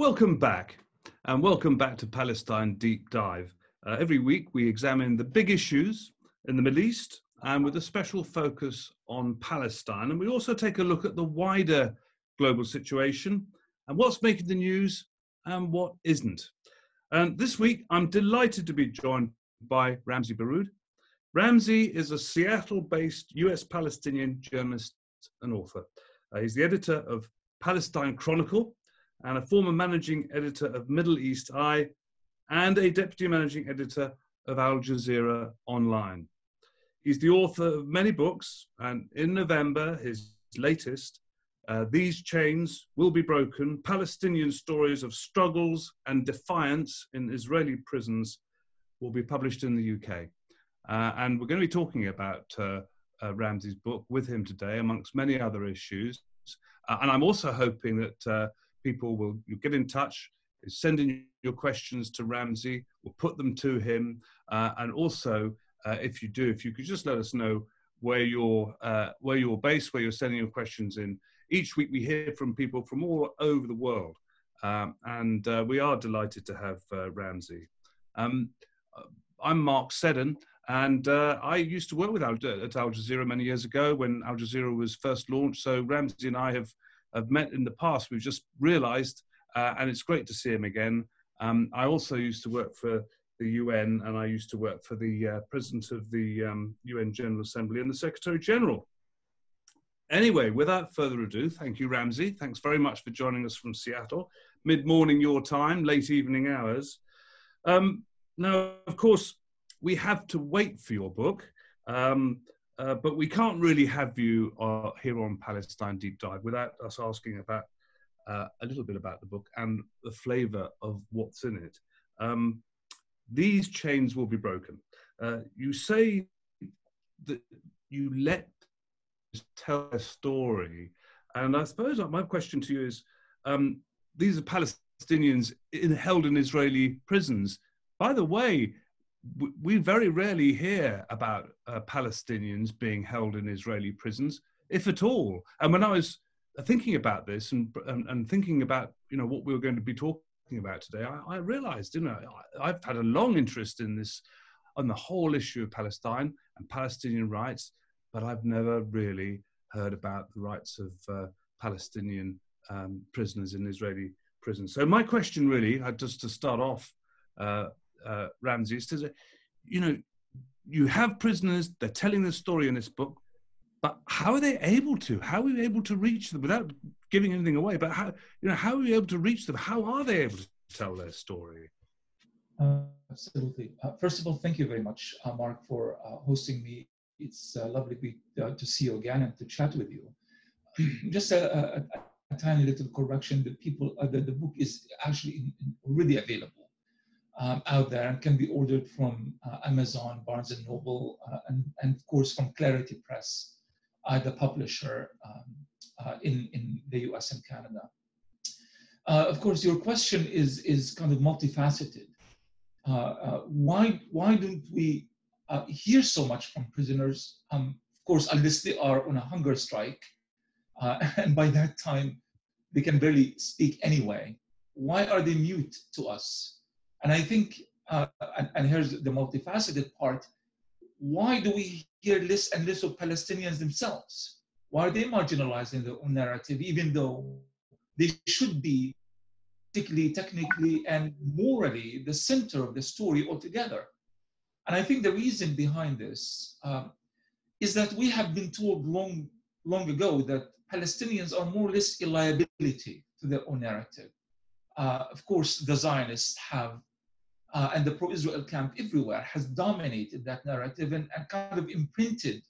Welcome back, and welcome back to Palestine Deep Dive. Uh, every week we examine the big issues in the Middle East and with a special focus on Palestine. And we also take a look at the wider global situation and what's making the news and what isn't. And this week I'm delighted to be joined by Ramzy Baroud. Ramzy is a Seattle based US Palestinian journalist and author. Uh, he's the editor of Palestine Chronicle and a former managing editor of Middle East Eye and a deputy managing editor of Al Jazeera Online. He's the author of many books, and in November, his latest, uh, These Chains Will Be Broken Palestinian Stories of Struggles and Defiance in Israeli Prisons, will be published in the UK. Uh, and we're going to be talking about uh, uh, Ramzy's book with him today, amongst many other issues. Uh, and I'm also hoping that uh, people will get in touch, send in your questions to Ramzy, we'll put them to him, uh, and also uh, if you do, if you could just let us know where you're uh, where you're based, where you're sending your questions in. Each week we hear from people from all over the world, um, and uh, we are delighted to have uh, Ramzy. Um, I'm Mark Seddon, and uh, I used to work with Al, at Al Jazeera many years ago when Al Jazeera was first launched. So Ramzy and I have have met in the past. We've just realised, uh, and it's great to see him again. Um, I also used to work for the UN, and I used to work for the uh, President of the um, UN General Assembly and the Secretary General. Anyway, without further ado, thank you, Ramzy. Thanks very much for joining us from Seattle, mid morning your time, late evening hours. Um, now, of course, we have to wait for your book. Um, uh, but we can't really have you uh, here on Palestine Deep Dive without us asking about uh, a little bit about the book and the flavour of what's in it. Um, these chains will be broken. Uh, you say that you let tell a story, and I suppose my question to you is: um, these are Palestinians in, held in Israeli prisons. By the way, we very rarely hear about uh, Palestinians being held in Israeli prisons, if at all. And when I was thinking about this and, and, and thinking about you know what we were going to be talking about today, I, I realized, you know, I, have had a long interest in this, on the whole issue of Palestine and Palestinian rights, but I've never really heard about the rights of uh, Palestinian um, prisoners in Israeli prisons. So my question really, uh, just to start off, uh, uh, to, you know, you have prisoners, they're telling the story in this book, but how are they able to? How are we able to reach them without giving anything away? But how, you know, how are we able to reach them? How are they able to tell their story? Uh, absolutely. Uh, first of all, thank you very much, uh, Mark, for uh, hosting me. It's uh, lovely to, to see you again and to chat with you. Just a, a, a, tiny little correction: the people, the, the book is actually already available um, out there and can be ordered from uh, Amazon, Barnes and Noble, uh, and, and of course from Clarity Press, uh, the publisher um, uh, in, in the US and Canada. Uh, of course, your question is, is kind of multifaceted. Why, why don't we hear so much from prisoners? Um, of course, unless they are on a hunger strike, and by that time, they can barely speak anyway. Why are they mute to us? And I think, uh, and, and, here's the multifaceted part, why do we hear less and less of Palestinians themselves? Why are they marginalized in their own narrative, even though they should be politically, technically, and morally the center of the story altogether? And I think the reason behind this um, is that we have been told long, long ago that Palestinians are more or less a liability to their own narrative. Uh, of course, the Zionists have uh, and the pro-Israel camp everywhere has dominated that narrative and, and kind of imprinted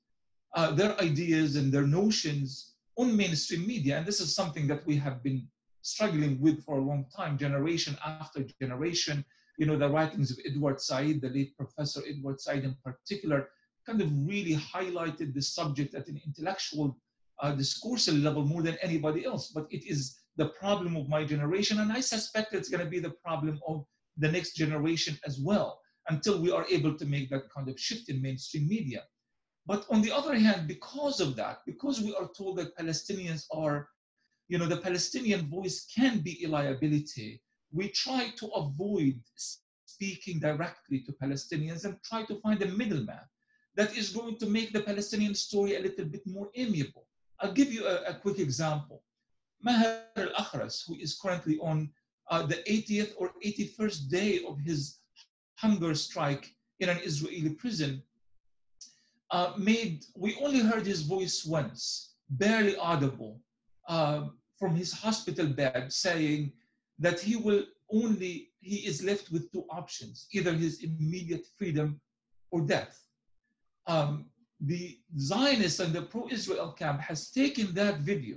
uh, their ideas and their notions on mainstream media. And this is something that we have been struggling with for a long time, generation after generation. You know, the writings of Edward Said, the late Professor Edward Said in particular, kind of really highlighted the subject at an intellectual uh, discursive level more than anybody else. But it is the problem of my generation, and I suspect it's going to be the problem of the next generation as well until we are able to make that kind of shift in mainstream media. But on the other hand, because of that, because we are told that Palestinians are you know, the Palestinian voice can be a liability, we try to avoid speaking directly to Palestinians and try to find a middleman that is going to make the Palestinian story a little bit more amiable. I'll give you a, a quick example. Maher al-Akhras, who is currently on uh, the 80th or 81st day of his hunger strike in an Israeli prison, uh, made, we only heard his voice once, barely audible, uh, from his hospital bed saying that he will only, he is left with two options, either his immediate freedom or death. Um, the Zionists and the pro-Israel camp has taken that video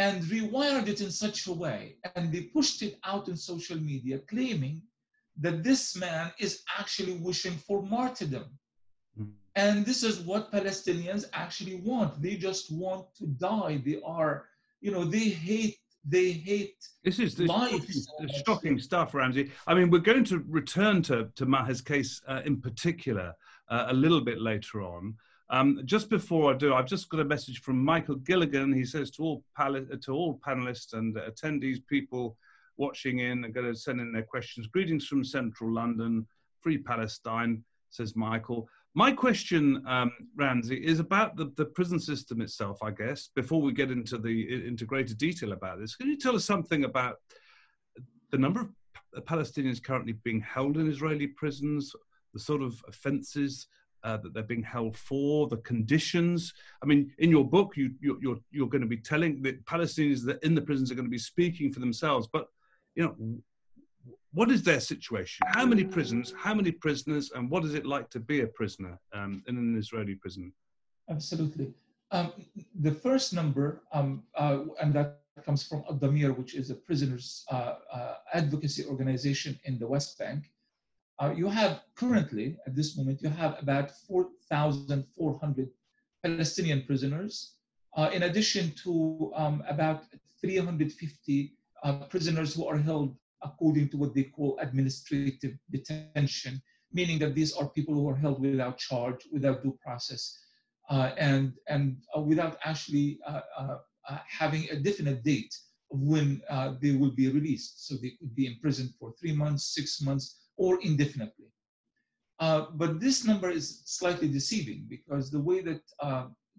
and rewired it in such a way, and they pushed it out in social media, claiming that this man is actually wishing for martyrdom. Mm. And this is what Palestinians actually want. They just want to die. They are, you know, they hate they hate this is this life. Shocking, shocking stuff, Ramzy I mean, we're going to return to to Maher's case uh, in particular uh, a little bit later on. Um, just before I do, I've just got a message from Michael Gilligan. He says to all pal- to all panelists and attendees, people watching in, are going to send in their questions. Greetings from Central London, Free Palestine, says Michael. My question, um, Ramzy, is about the, the prison system itself, I guess, before we get into the into greater detail about this. Can you tell us something about the number of Palestinians currently being held in Israeli prisons, the sort of offences uh, that they're being held for, the conditions. I mean, in your book, you, you're, you're, you're going to be telling the Palestinians that in the prisons are going to be speaking for themselves. But, you know, what is their situation? How many prisons, how many prisoners, and what is it like to be a prisoner um, in an Israeli prison? Absolutely. Um, the first number, um, uh, and that comes from Addameer, which is a prisoners uh, uh, advocacy organization in the West Bank. Uh, you have currently, at this moment, you have about 4,400 Palestinian prisoners, uh, in addition to um, about 350 uh, prisoners who are held according to what they call administrative detention, meaning that these are people who are held without charge, without due process, uh, and, and uh, without actually uh, uh, uh having a definite date of when they will be released. So they could be imprisoned for three months, six months, or indefinitely. but this number is slightly deceiving because the way that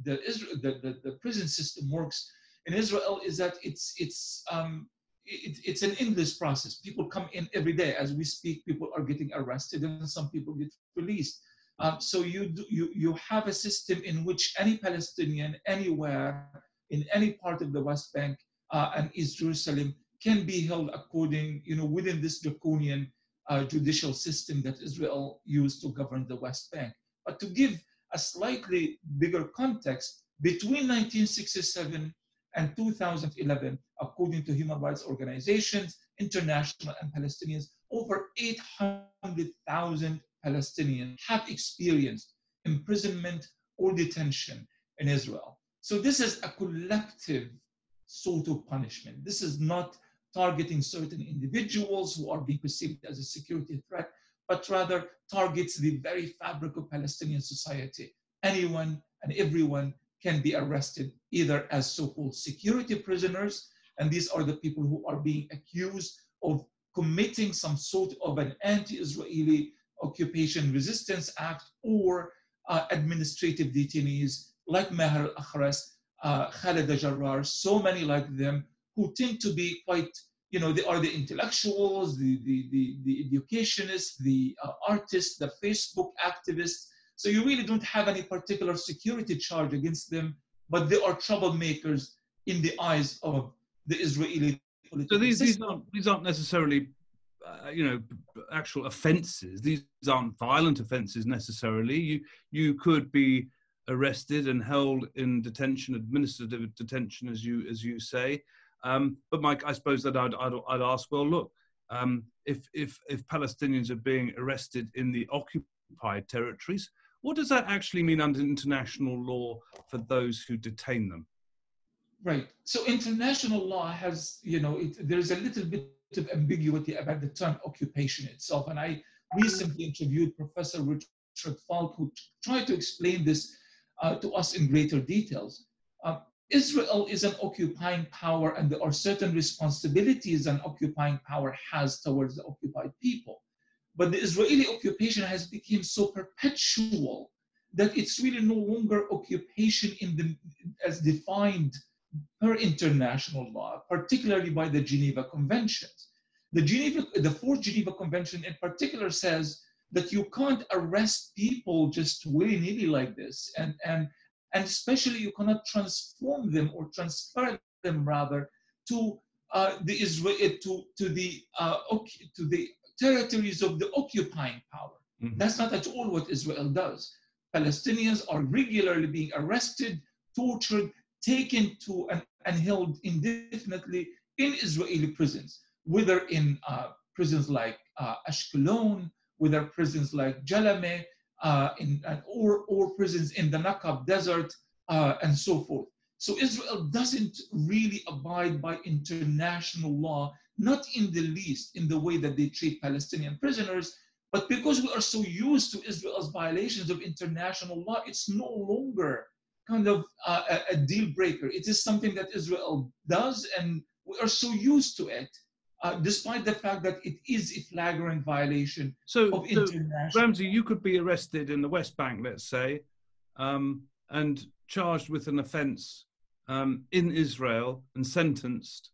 the, Israel, the, the, the, prison system works in Israel is that it's, it's um, it, it's an endless process. People come in every day. As we speak, people are getting arrested and some people get released. Um, so you, do, you, you have a system in which any Palestinian, anywhere, in any part of the West Bank uh, and East Jerusalem can be held according, you know, within this draconian uh, judicial system that Israel used to govern the West Bank. But to give a slightly bigger context, between 1967 and 2011, according to human rights organizations, international and Palestinians, over 800,000 Palestinians have experienced imprisonment or detention in Israel. So this is a collective sort of punishment. This is not targeting certain individuals who are being perceived as a security threat, but rather targets the very fabric of Palestinian society. Anyone and everyone can be arrested either as so-called security prisoners, and these are the people who are being accused of committing some sort of an anti-Israeli occupation resistance act or uh, administrative detainees like Maher al-Akhras, uh, Khaled Jarrar, so many like them who tend to be quite, you know, they are the intellectuals, the, the, the, the educationists, the uh, artists, the Facebook activists, so you really don't have any particular security charge against them, but they are troublemakers in the eyes of the Israeli political So these, these aren't these aren't necessarily uh, you know actual offences. These aren't violent offences necessarily. You you could be arrested and held in detention, administrative detention, as you as you say. Um, but Mike, I suppose that I'd, I'd, I'd ask, well, look, um, if if if Palestinians are being arrested in the occupied territories, what does that actually mean under international law for those who detain them? Right. So international law has, you know, it, there's a little bit of ambiguity about the term occupation itself. And I recently interviewed Professor Richard Falk, who tried to explain this uh, to us in greater details. Uh, Israel is an occupying power, and there are certain responsibilities an occupying power has towards the occupied people. But the Israeli occupation has become so perpetual that it's really no longer occupation in the, as defined per international law, particularly by the Geneva Conventions. The Geneva, the Fourth Geneva Convention in particular says that you can't arrest people just willy-nilly like this, and and and especially you cannot transform them or transfer them rather to uh, the Israel to to the uh, to the territories of the occupying power. Mm-hmm. That's not at all what Israel does. Palestinians are regularly being arrested, tortured, taken to and, and held indefinitely in Israeli prisons, whether in uh, prisons like uh, Ashkelon, whether prisons like Jalameh, in, or, or prisons in the Naqab Desert, uh, and so forth. So Israel doesn't really abide by international law, not in the least in the way that they treat Palestinian prisoners, but because we are so used to Israel's violations of international law, it's no longer kind of uh, a, deal breaker. It is something that Israel does, and we are so used to it, uh, despite the fact that it is a flagrant violation so, of so international. Ramzy, you could be arrested in the West Bank, let's say, um, and charged with an offence um, in Israel and sentenced.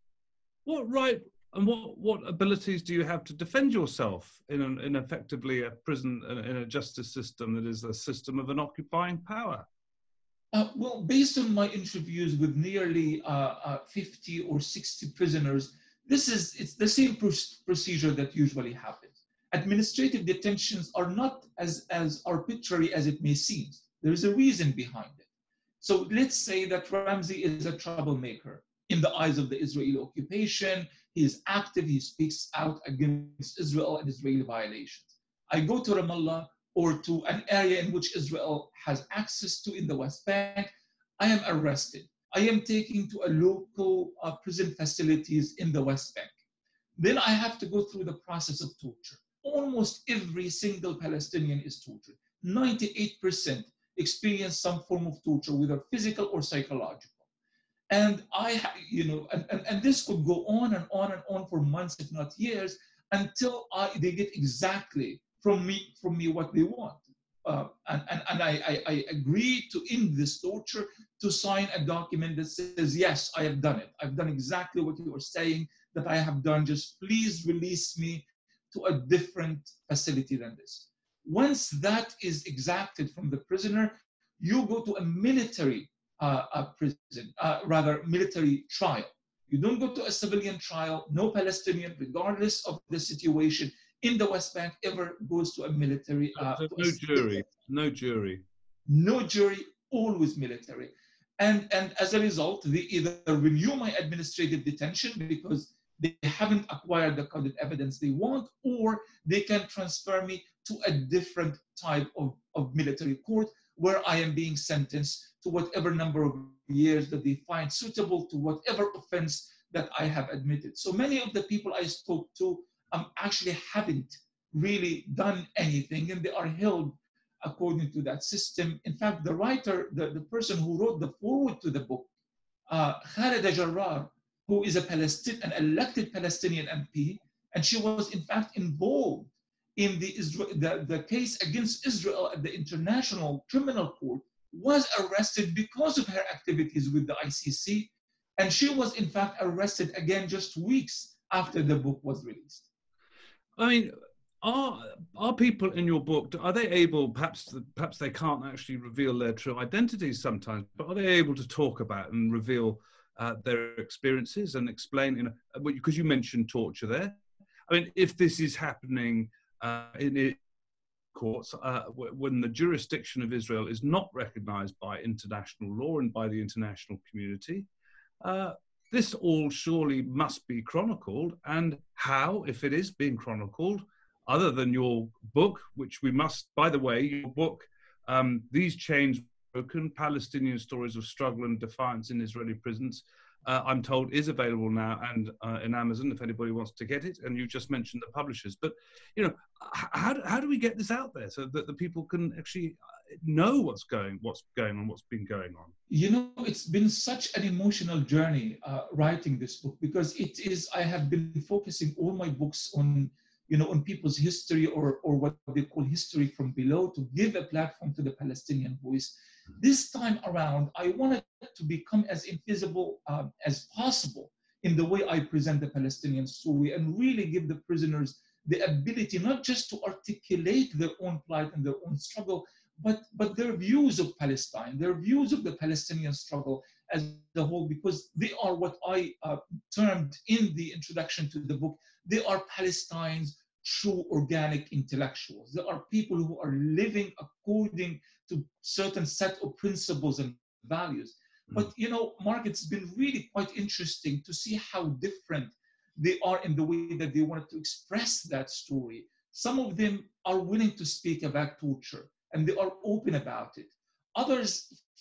What right and what what abilities do you have to defend yourself in an, in effectively a prison in a justice system that is a system of an occupying power? Uh, well, based on my interviews with nearly uh, uh, 50 or 60 prisoners, this is it's the same pr- procedure that usually happens. Administrative detentions are not as, as arbitrary as it may seem. There is a reason behind it. So let's say that Ramzy is a troublemaker in the eyes of the Israeli occupation. He is active, he speaks out against Israel and Israeli violations. I go to Ramallah or to an area in which Israel has access to in the West Bank. I am arrested. I am taken to a local uh, prison facilities in the West Bank. Then I have to go through the process of torture. Almost every single Palestinian is tortured. 98% experience some form of torture, whether physical or psychological. And I, you know, and, and, and this could go on and on and on for months, if not years, until I, they get exactly from me, from me what they want. Uh, and and, and I, I, I agree to end this torture to sign a document that says, yes, I have done it. I've done exactly what you are saying that I have done. Just please release me to a different facility than this. Once that is exacted from the prisoner, you go to a military uh, a prison, uh, rather military trial. You don't go to a civilian trial. No Palestinian, regardless of the situation in the West Bank, ever goes to a military. Uh, no jury. No jury. No jury. Always military. And, and as a result, they either renew my administrative detention because they haven't acquired the kind of evidence they want, or they can transfer me to a different type of, of military court where I am being sentenced to whatever number of years that they find suitable to whatever offense that I have admitted. So many of the people I spoke to um, actually haven't really done anything and they are held according to that system. In fact, the writer, the, the person who wrote the foreword to the book, uh, Khalida Jarrar, who is a Palestinian, an elected Palestinian MP, and she was in fact involved in the, the, the case against Israel at the International Criminal Court was arrested because of her activities with the ICC. And she was, in fact, arrested again just weeks after the book was released. I mean, are are people in your book are they able perhaps perhaps they can't actually reveal their true identities sometimes but are they able to talk about and reveal uh, their experiences and explain because you mentioned torture there i mean if this is happening uh, in, courts uh, when the jurisdiction of Israel is not recognized by international law and by the international community. This all surely must be chronicled, and how, if it is being chronicled, other than your book, which we must, by the way, your book, um, These Chains Broken Palestinian Stories of Struggle and Defiance in Israeli Prisons, uh, I'm told is available now and uh, in Amazon if anybody wants to get it. And you just mentioned the publishers, but you know, how, how do we get this out there so that the people can actually know what's going what's going on, what's been going on? You know, it's been such an emotional journey uh, writing this book because it is. I have been focusing all my books on you know on people's history or or what they call history from below to give a platform to the Palestinian voice. This time around, I wanted to become as invisible um, as possible in the way I present the Palestinian story and really give the prisoners the ability not just to articulate their own plight and their own struggle, but, but their views of Palestine, their views of the Palestinian struggle as a whole, because they are what I uh, termed in the introduction to the book, they are Palestine's true organic intellectuals. They are people who are living according to certain set of principles and values. Mm. But you know, Mark, it's been really quite interesting to see how different they are in the way that they wanted to express that story. Some of them are willing to speak about torture and they are open about it. Others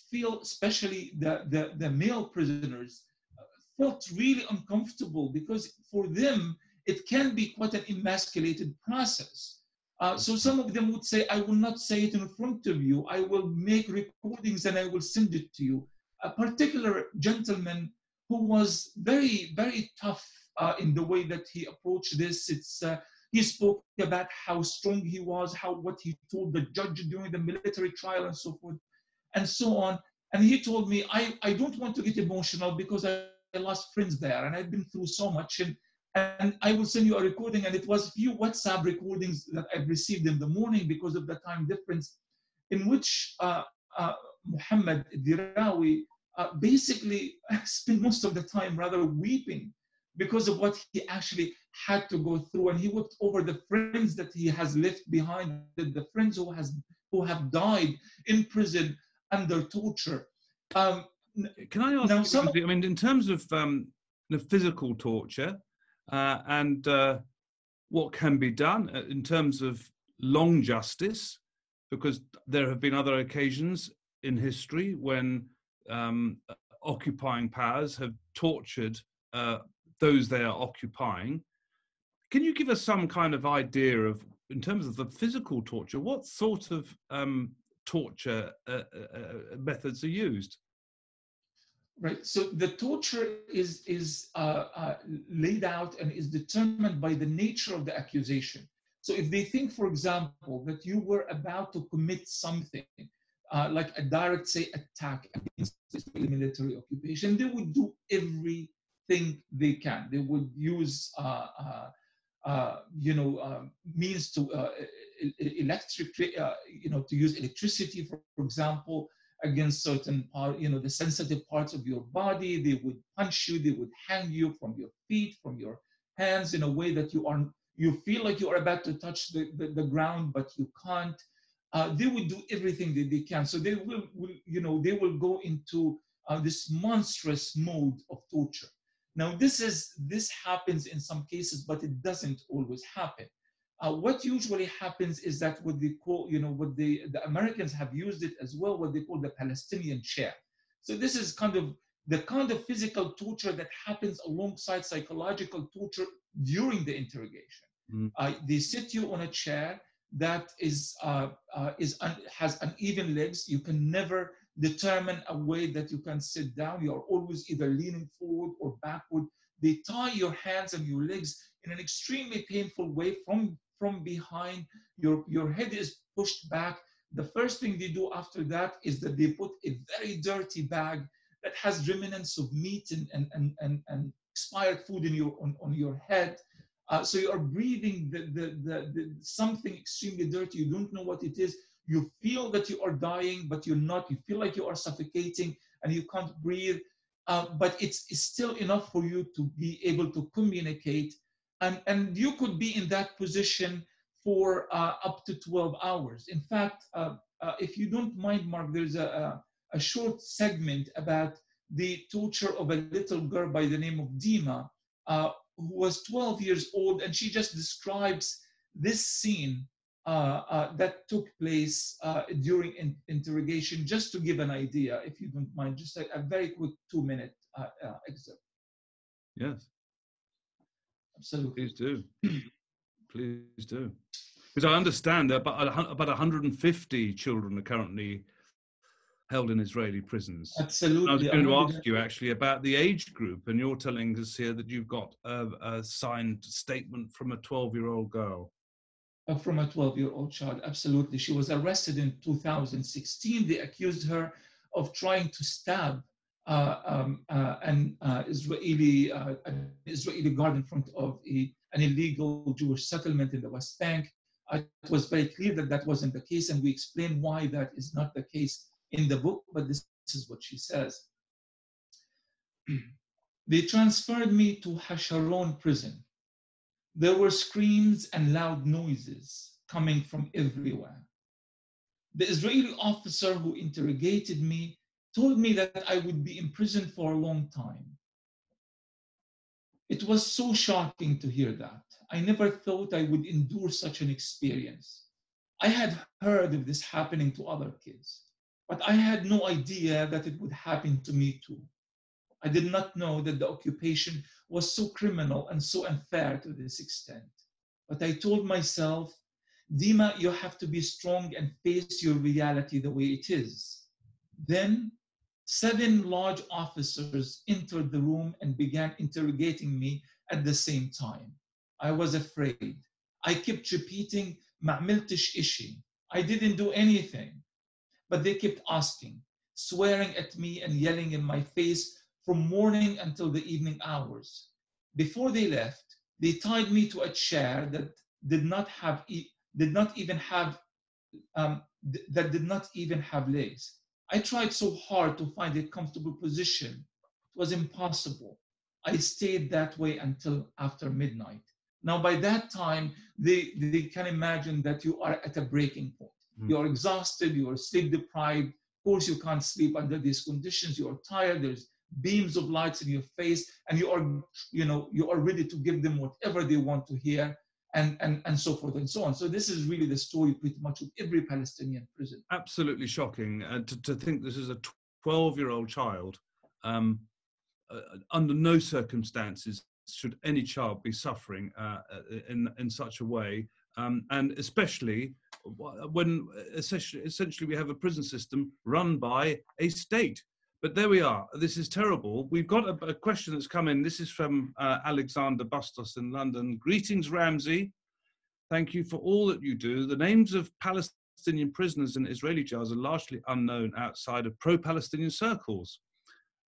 feel, especially the, the, the male prisoners, uh, felt really uncomfortable because for them, it can be quite an emasculated process. Uh, so some of them would say, I will not say it in front of you. I will make recordings and I will send it to you. A particular gentleman who was very, very tough uh, in the way that he approached this. It's uh, he spoke about how strong he was, how what he told the judge during the military trial and so forth, and so on. And he told me, I, I don't want to get emotional because I, I lost friends there and I've been through so much. And, and I will send you a recording. And it was few WhatsApp recordings that I've received in the morning because of the time difference, in which uh, uh, Muhammad Dirawi uh, basically spent most of the time rather weeping because of what he actually had to go through. And he looked over the friends that he has left behind, the, friends who has who have died in prison under torture. Um, Can I ask? Now, some, I mean, in terms of um, the physical torture uh, and uh, what can be done uh, in terms of long justice, because there have been other occasions in history when um, occupying powers have tortured uh, those they are occupying. Can you give us some kind of idea of, in terms of the physical torture, what sort of um, torture uh, uh, uh, methods are used? Right. So the torture is is uh, uh, laid out and is determined by the nature of the accusation. So if they think, for example, that you were about to commit something uh, like a direct, say, attack against the military occupation, they would do every think they can. They would use, uh, uh, uh, you know, um, means to electric, you know, to use electricity, for, for example, against certain part, you know, the sensitive parts of your body. They would punch you. They would hang you from your feet, from your hands, in a way that you are you feel like you are about to touch the, the, the ground, but you can't. Uh, they will do everything that they can. So they will, will you know, they will go into uh, this monstrous mode of torture. Now, this is this happens in some cases, but it doesn't always happen. Uh, what usually happens is that what they call, you know, what the, the Americans have used it as well, what they call the Palestinian chair. So this is kind of the kind of physical torture that happens alongside psychological torture during the interrogation. Mm. Uh, they sit you on a chair that is uh, uh is un- has uneven legs. You can never determine a way that you can sit down. You're always either leaning forward or backward. They tie your hands and your legs in an extremely painful way from, from behind. Your, your head is pushed back. The first thing they do after that is that they put a very dirty bag that has remnants of meat and, and, and, and, and expired food in your, on, on your head. Uh, so you are breathing the, the, the, the, something extremely dirty. You don't know what it is. You feel that you are dying, but you're not. You feel like you are suffocating and you can't breathe. Uh, but it's, it's, still enough for you to be able to communicate. And, and you could be in that position for uh, up to 12 hours. In fact, uh, uh if you don't mind, Mark, there's a, a, a, short segment about the torture of a little girl by the name of Dima, uh, who was 12 years old, and she just describes this scene Uh, uh, that took place uh, during in interrogation, just to give an idea, if you don't mind, just a, a very quick two-minute uh, excerpt. Yes. Absolutely. Please do. Please do. Because I understand that about, about 150 children are currently held in Israeli prisons. Absolutely. I was going to ask you actually about the age group, and you're telling us here that you've got a, a signed statement from a 12 year old girl. Uh, from a 12 year old child, absolutely. She was arrested in 2016. They accused her of trying to stab uh, um, uh, an uh, Israeli, uh, an Israeli guard in front of a, an illegal Jewish settlement in the West Bank. Uh, it was very clear that that wasn't the case, and we explain why that is not the case in the book, but this, this is what she says. they transferred me to Hasharon prison. There were screams and loud noises coming from everywhere. The Israeli officer who interrogated me told me that I would be imprisoned for a long time. It was so shocking to hear that. I never thought I would endure such an experience. I had heard of this happening to other kids. But I had no idea that it would happen to me too. I did not know that the occupation was so criminal and so unfair to this extent. But I told myself, Dima, you have to be strong and face your reality the way it is. Then, seven large officers entered the room and began interrogating me at the same time. I was afraid. I kept repeating, Ma'miltish ishi. I didn't do anything. But they kept asking, swearing at me and yelling in my face from morning until the evening hours. Before they left, they tied me to a chair that did not have e- did not even have um, th- that did not even have legs. I tried so hard to find a comfortable position. It was impossible. I stayed that way until after midnight. Now, by that time, they, they can imagine that you are at a breaking point. Mm. You're exhausted, you're sleep deprived. Of course, you can't sleep under these conditions. You're tired. There's beams of lights in your face, and you are, you know, you are ready to give them whatever they want to hear, and and and so forth and so on. So this is really the story, pretty much, of every Palestinian prison. Absolutely shocking, uh, to, to think this is a 12-year-old child. Um, uh, under no circumstances should any child be suffering uh, in in such a way um, and especially when essentially, essentially we have a prison system run by a state. But there we are. This is terrible. We've got a, a question that's come in. This is from uh, Alexander Bustos in London. Greetings, Ramzy. Thank you for all that you do. The names of Palestinian prisoners in Israeli jails are largely unknown outside of pro Palestinian circles,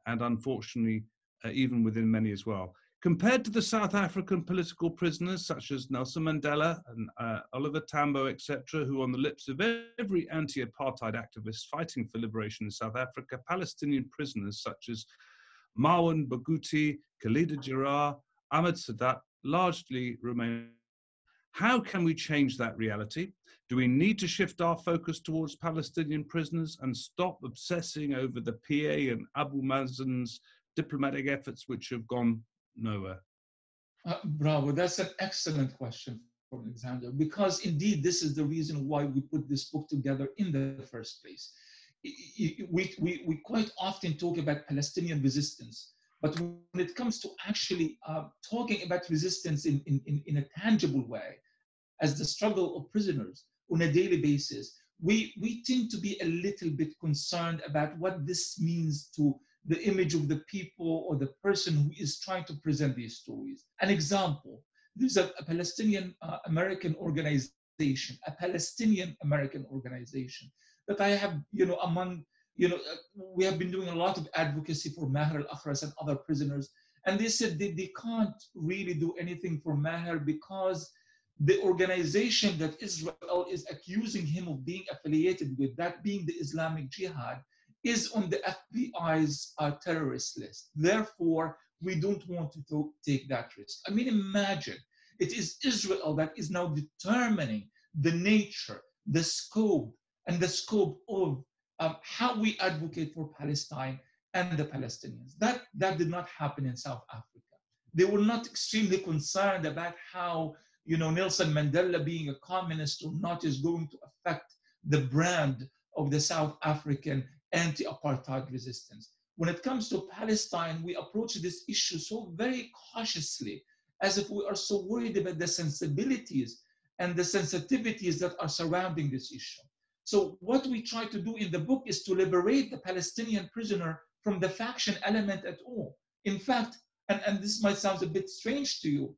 and unfortunately, uh, even within many as well. Compared to the South African political prisoners such as Nelson Mandela and uh, Oliver Tambo, etc., who on the lips of every anti-apartheid activist fighting for liberation in South Africa, Palestinian prisoners such as Marwan Barghouti, Khalida Jarrar, Ahmed Sadat largely remain. How can we change that reality? Do we need to shift our focus towards Palestinian prisoners and stop obsessing over the PA and Abu Mazen's diplomatic efforts which have gone nowhere? Uh, bravo, that's an excellent question from Alexander, because indeed this is the reason why we put this book together in the first place. We, we, we quite often talk about Palestinian resistance, but when it comes to actually uh, talking about resistance in, in, in, in a tangible way, as the struggle of prisoners on a daily basis, we, we tend to be a little bit concerned about what this means to the image of the people or the person who is trying to present these stories. An example, there's a, a Palestinian uh, American organization, a Palestinian American organization that I have, you know, among, you know, uh, we have been doing a lot of advocacy for Maher al-Akhras and other prisoners. And they said they, they can't really do anything for Maher because the organization that Israel is accusing him of being affiliated with, that being the Islamic Jihad, is on the FBI's uh, terrorist list. Therefore, we don't want to take that risk. I mean, imagine it is Israel that is now determining the nature, the scope, and the scope of um, how we advocate for Palestine and the Palestinians. That, that did not happen in South Africa. They were not extremely concerned about how you know, Nelson Mandela being a communist or not is going to affect the brand of the South African anti-apartheid resistance. When it comes to Palestine, we approach this issue so very cautiously, as if we are so worried about the sensibilities and the sensitivities that are surrounding this issue. So what we try to do in the book is to liberate the Palestinian prisoner from the faction element at all. In fact, and, and this might sound a bit strange to you,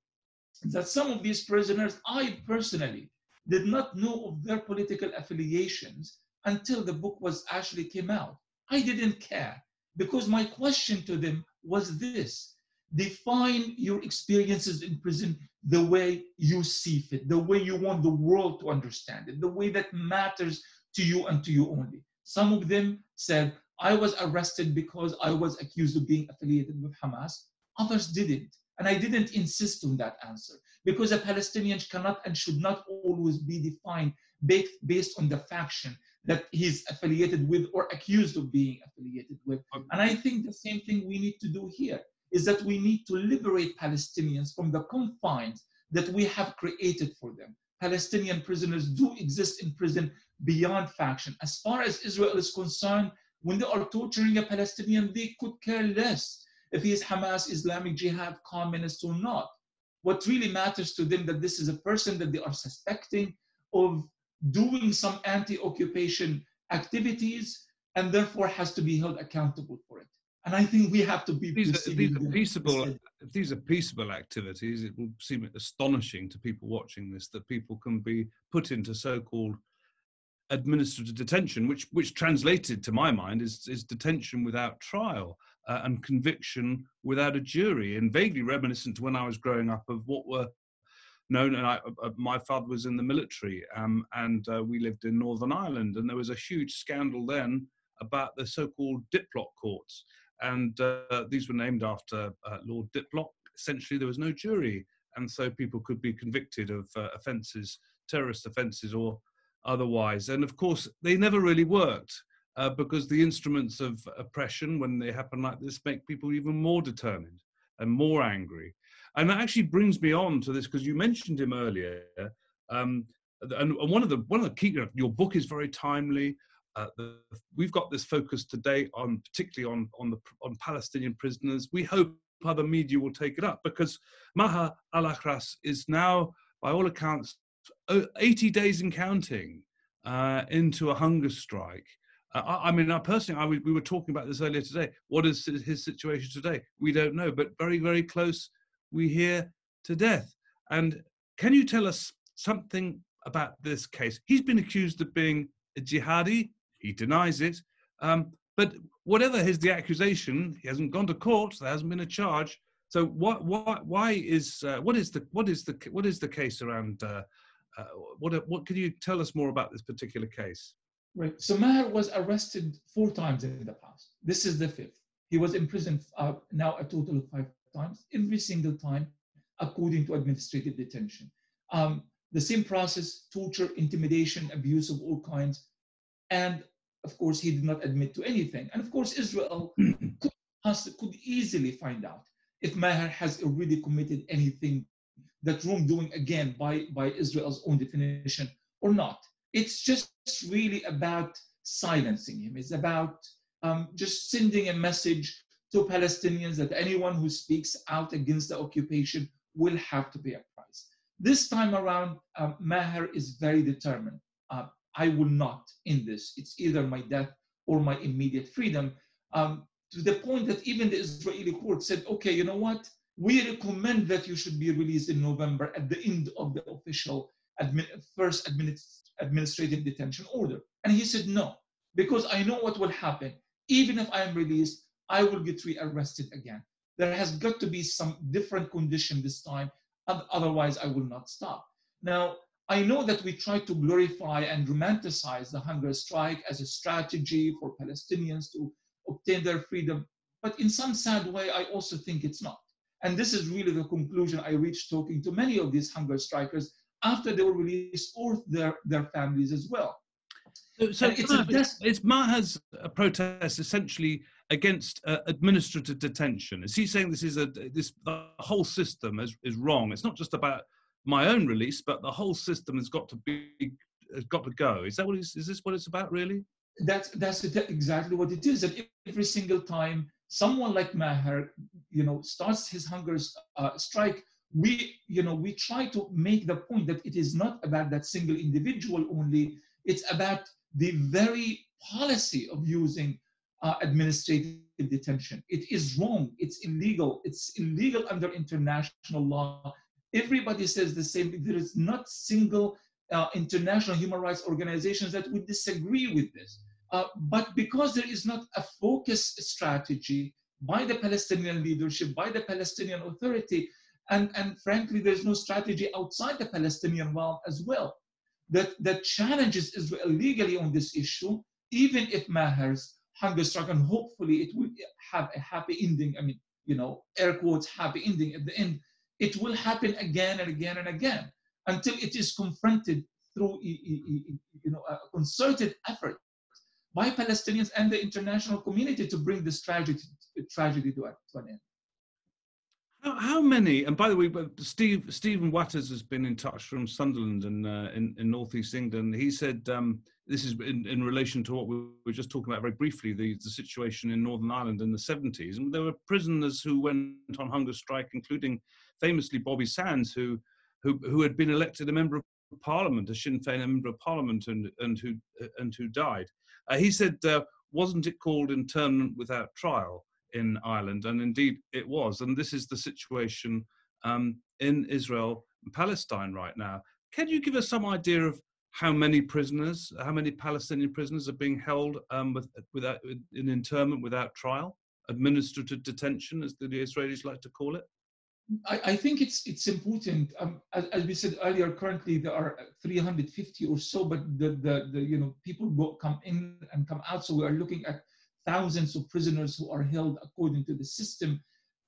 that some of these prisoners, I personally did not know of their political affiliations until the book was actually came out. I didn't care because my question to them was this define your experiences in prison the way you see fit, the way you want the world to understand it, the way that matters to you and to you only. Some of them said, I was arrested because I was accused of being affiliated with Hamas. Others didn't. And I didn't insist on that answer because a Palestinian cannot and should not always be defined based on the faction that he's affiliated with or accused of being affiliated with. Um, and I think the same thing we need to do here is that we need to liberate Palestinians from the confines that we have created for them. Palestinian prisoners do exist in prison beyond faction. As far as Israel is concerned, when they are torturing a Palestinian, they could care less if he is Hamas, Islamic Jihad, communist or not. What really matters to them that this is a person that they are suspecting of doing some anti-occupation activities and therefore has to be held accountable for it. And I think we have to be these are, these are peaceable. If these are peaceable activities, it will seem astonishing to people watching this that people can be put into so-called administrative detention, which which translated to my mind is is detention without trial uh, and conviction without a jury, and vaguely reminiscent to when I was growing up of what were known. And I, uh, uh, my father was in the military, um, and uh, we lived in Northern Ireland, and there was a huge scandal then about the so-called Diplock courts, and uh, these were named after uh, Lord Diplock. Essentially, there was no jury, and so people could be convicted of offences, terrorist offences, or otherwise. And of course, they never really worked. Uh, because the instruments of oppression, when they happen like this, make people even more determined and more angry. And that actually brings me on to this because you mentioned him earlier. Um, and one of the one of the key, your book is very timely. Uh, the, we've got this focus today on particularly on on the on Palestinian prisoners. We hope other media will take it up because Maher Al Akhras is now, by all accounts, 80 days and counting uh, into a hunger strike. Uh, I, I, mean, I personally, I, we were talking about this earlier today. What is his situation today? We don't know, but very, very close. We hear to death. And can you tell us something about this case? He's been accused of being a jihadi he denies it. Um, but whatever is the accusation, he hasn't gone to court. There hasn't been a charge. So what, what, why is uh, what is the what is the what is the case around? Uh, uh, what what can you tell us more about this particular case? Right. So Maher was arrested four times in the past. This is the fifth. He was imprisoned uh, now a total of five times. Every single time, according to administrative detention. Um, the same process: torture, intimidation, abuse of all kinds, and of course, he did not admit to anything. And of course, Israel could, could easily find out if Maher has already committed anything that wrongdoing again by, by Israel's own definition or not. It's just really about silencing him. It's about um, just sending a message to Palestinians that anyone who speaks out against the occupation will have to pay a price. This time around, um, Maher is very determined. Uh, I will not in this. It's either my death or my immediate freedom. Um, to the point that even the Israeli court said, okay, you know what? We recommend that you should be released in November at the end of the official admi first administrative detention order. And he said, no, because I know what will happen. Even if I am released, I will get rearrested again. There has got to be some different condition this time, otherwise I will not stop. Now, I know that we try to glorify and romanticize the hunger strike as a strategy for Palestinians to obtain their freedom, but in some sad way, I also think it's not. And this is really the conclusion I reached talking to many of these hunger strikers after they were released or their, their families as well. So, so it's, it's, it's protest essentially against uh, administrative detention. Is he saying this is a this the whole system is, is wrong? It's not just about my own release, but the whole system has got to be has got to go. Is that what is, is this what it's about really? That's that's exactly what it is. That every single time someone like Maher, you know, starts his hunger uh, strike, we, you know, we try to make the point that it is not about that single individual only. It's about the very policy of using uh, administrative detention. It is wrong. It's illegal. It's illegal under international law. Everybody says the same. There is not single uh, international human rights organizations that would disagree with this. Uh, but because there is not a focused strategy by the Palestinian leadership, by the Palestinian Authority, and, and frankly, there's no strategy outside the Palestinian realm as well that, that challenges Israel legally on this issue, even if Maher's hunger strike, and hopefully it will have a happy ending. I mean, you know, air quotes, happy ending at the end. It will happen again and again and again until it is confronted through, you know, a concerted effort by Palestinians and the international community to bring this tragedy, tragedy to, an end. How, how, many? And by the way, Steve Stephen Watters has been in touch from Sunderland and uh, in, in northeast England. He said um, this is in, in relation to what we were just talking about very briefly, the, the situation in Northern Ireland in the 70s. And there were prisoners who went on hunger strike, including famously Bobby Sands, who who, who had been elected a member of Parliament, a Sinn Féin member of Parliament, and and who and who died. Uh, he said, uh, wasn't it called internment without trial? In Ireland, and indeed it was. And this is the situation um, in Israel and Palestine right now. Can you give us some idea of how many prisoners, how many Palestinian prisoners are being held um, with, without, in internment without trial, administrative detention, as the Israelis like to call it? I, I think it's it's important. Um, as, as, we said earlier, currently there are 350 or so, but the, the, the you know people go, come in and come out. So we are looking at thousands of prisoners who are held according to the system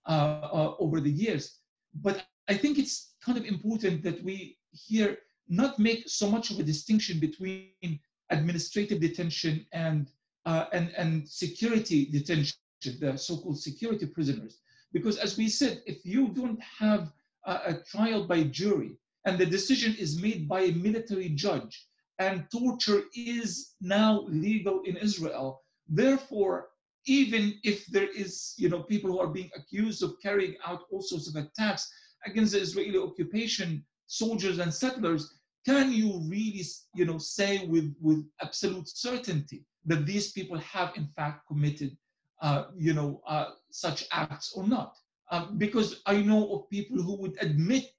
uh, uh, over the years. But I think it's kind of important that we here not make so much of a distinction between administrative detention and uh, and and security detention, the so-called security prisoners. Because as we said, if you don't have a, a trial by jury and the decision is made by a military judge and torture is now legal in Israel, Therefore, even if there is, you know, people who are being accused of carrying out all sorts of attacks against the Israeli occupation, soldiers and settlers, can you really, you know, say with, with absolute certainty that these people have in fact committed, uh, you know, uh, such acts or not? Uh, because I know of people who would admit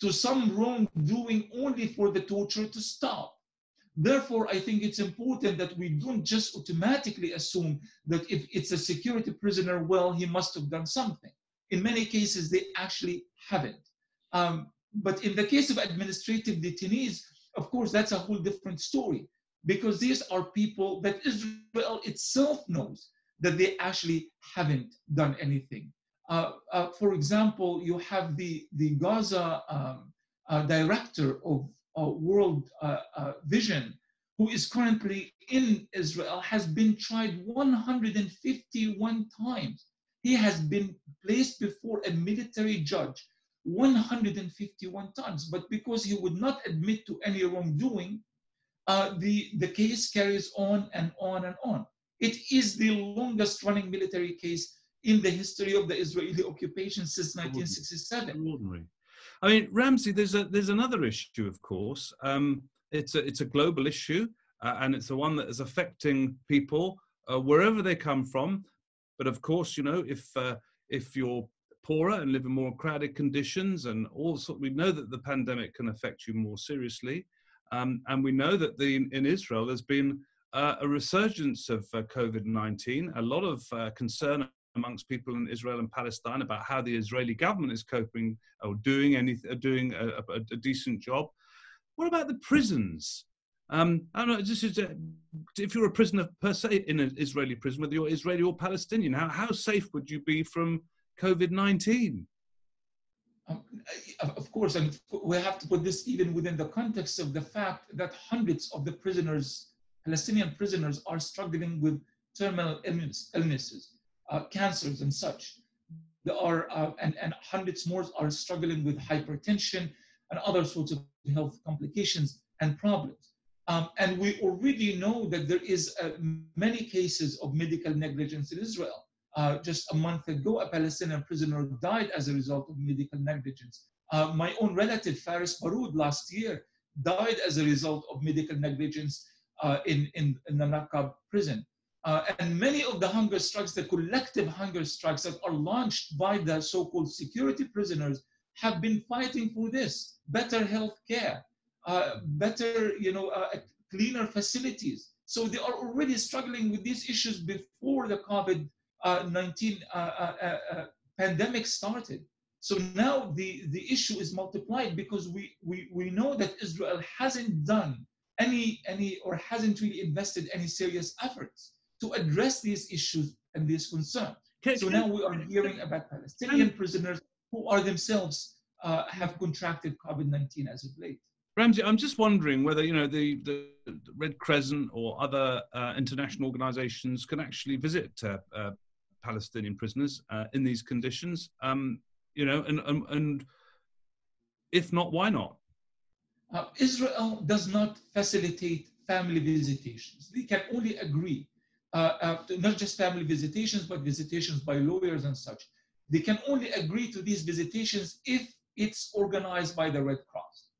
to some wrongdoing only for the torture to stop. Therefore, I think it's important that we don't just automatically assume that if it's a security prisoner, well, he must have done something. In many cases, they actually haven't. Um, but in the case of administrative detainees, of course, that's a whole different story because these are people that Israel itself knows that they actually haven't done anything. Uh, uh, for example, you have the, the Gaza um, uh, director of World Vision, who is currently in Israel, has been tried 151 times. He has been placed before a military judge 151 times, but because he would not admit to any wrongdoing, uh, the, the case carries on and on and on. It is the longest running military case in the history of the Israeli occupation since 1967. Extraordinary. I mean, Ramzy, there's a there's another issue, of course. Um, it's a it's a global issue, uh, and it's the one that is affecting people uh, wherever they come from. But of course, you know, if uh, if you're poorer and live in more crowded conditions, and also we know that the pandemic can affect you more seriously, um, and we know that the in Israel there's been uh, a resurgence of uh, COVID-19, a lot of uh, concern amongst people in Israel and Palestine about how the Israeli government is coping or doing anything, doing a, a, a decent job. What about the prisons? Um, I don't know. This is a, if you're a prisoner per se in an Israeli prison, whether you're Israeli or Palestinian, how how safe would you be from COVID nineteen? Um, of course, and we have to put this even within the context of the fact that hundreds of the prisoners, Palestinian prisoners, are struggling with terminal illness, illnesses uh, cancers and such. There are, uh, and, and hundreds more are struggling with hypertension and other sorts of health complications and problems. Um, and we already know that there is uh, many cases of medical negligence in Israel. Uh, just a month ago, a Palestinian prisoner died as a result of medical negligence Uh, my own relative, Faris Baroud, last year died as a result of medical negligence uh, in, in, in, the Naqab prison. Uh, and many of the hunger strikes, the collective hunger strikes that are launched by the so-called security prisoners have been fighting for this, better health care, uh, better, you know, uh, cleaner facilities. So they are already struggling with these issues before the COVID-19 uh, uh, pandemic started. So now the, the issue is multiplied because we, we, we know that Israel hasn't done any, any or hasn't really invested any serious efforts to address these issues and these concerns. Can, so can, now we are hearing about Palestinian prisoners who are themselves uh, have contracted COVID-19 as of late. Ramzy, I'm just wondering whether you know the, the Red Crescent or other uh, international organisations can actually visit uh, uh, Palestinian prisoners uh, in these conditions. Um, you know, and, and, and if not, why not? Uh, Israel does not facilitate family visitations. They can only agree, Uh, uh, not just family visitations, but visitations by lawyers and such. They can only agree to these visitations if it's organized by the Red Cross.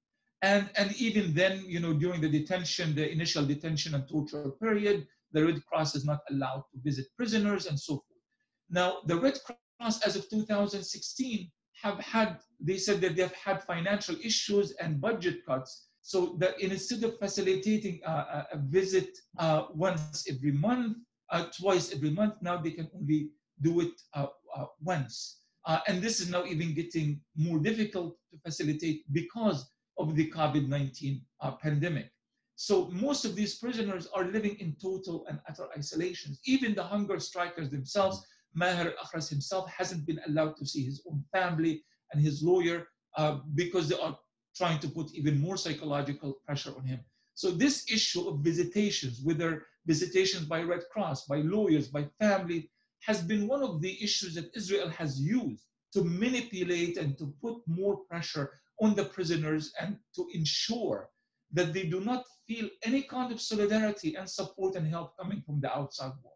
And, and even then, you know, during the detention, the initial detention and torture period, the Red Cross is not allowed to visit prisoners and so forth. Now, the Red Cross, as of 2016, have had, they said that they've had financial issues and budget cuts. So that instead of facilitating a, a visit uh, once every month, uh, twice every month, now they can only do it uh, uh once. Uh, and this is now even getting more difficult to facilitate because of the COVID-19 uh, pandemic. So most of these prisoners are living in total and utter isolation. Even the hunger strikers themselves, Maher Akhras himself hasn't been allowed to see his own family and his lawyer uh, because they are trying to put even more psychological pressure on him. So this issue of visitations, whether visitations by Red Cross, by lawyers, by family, has been one of the issues that Israel has used to manipulate and to put more pressure on the prisoners and to ensure that they do not feel any kind of solidarity and support and help coming from the outside world.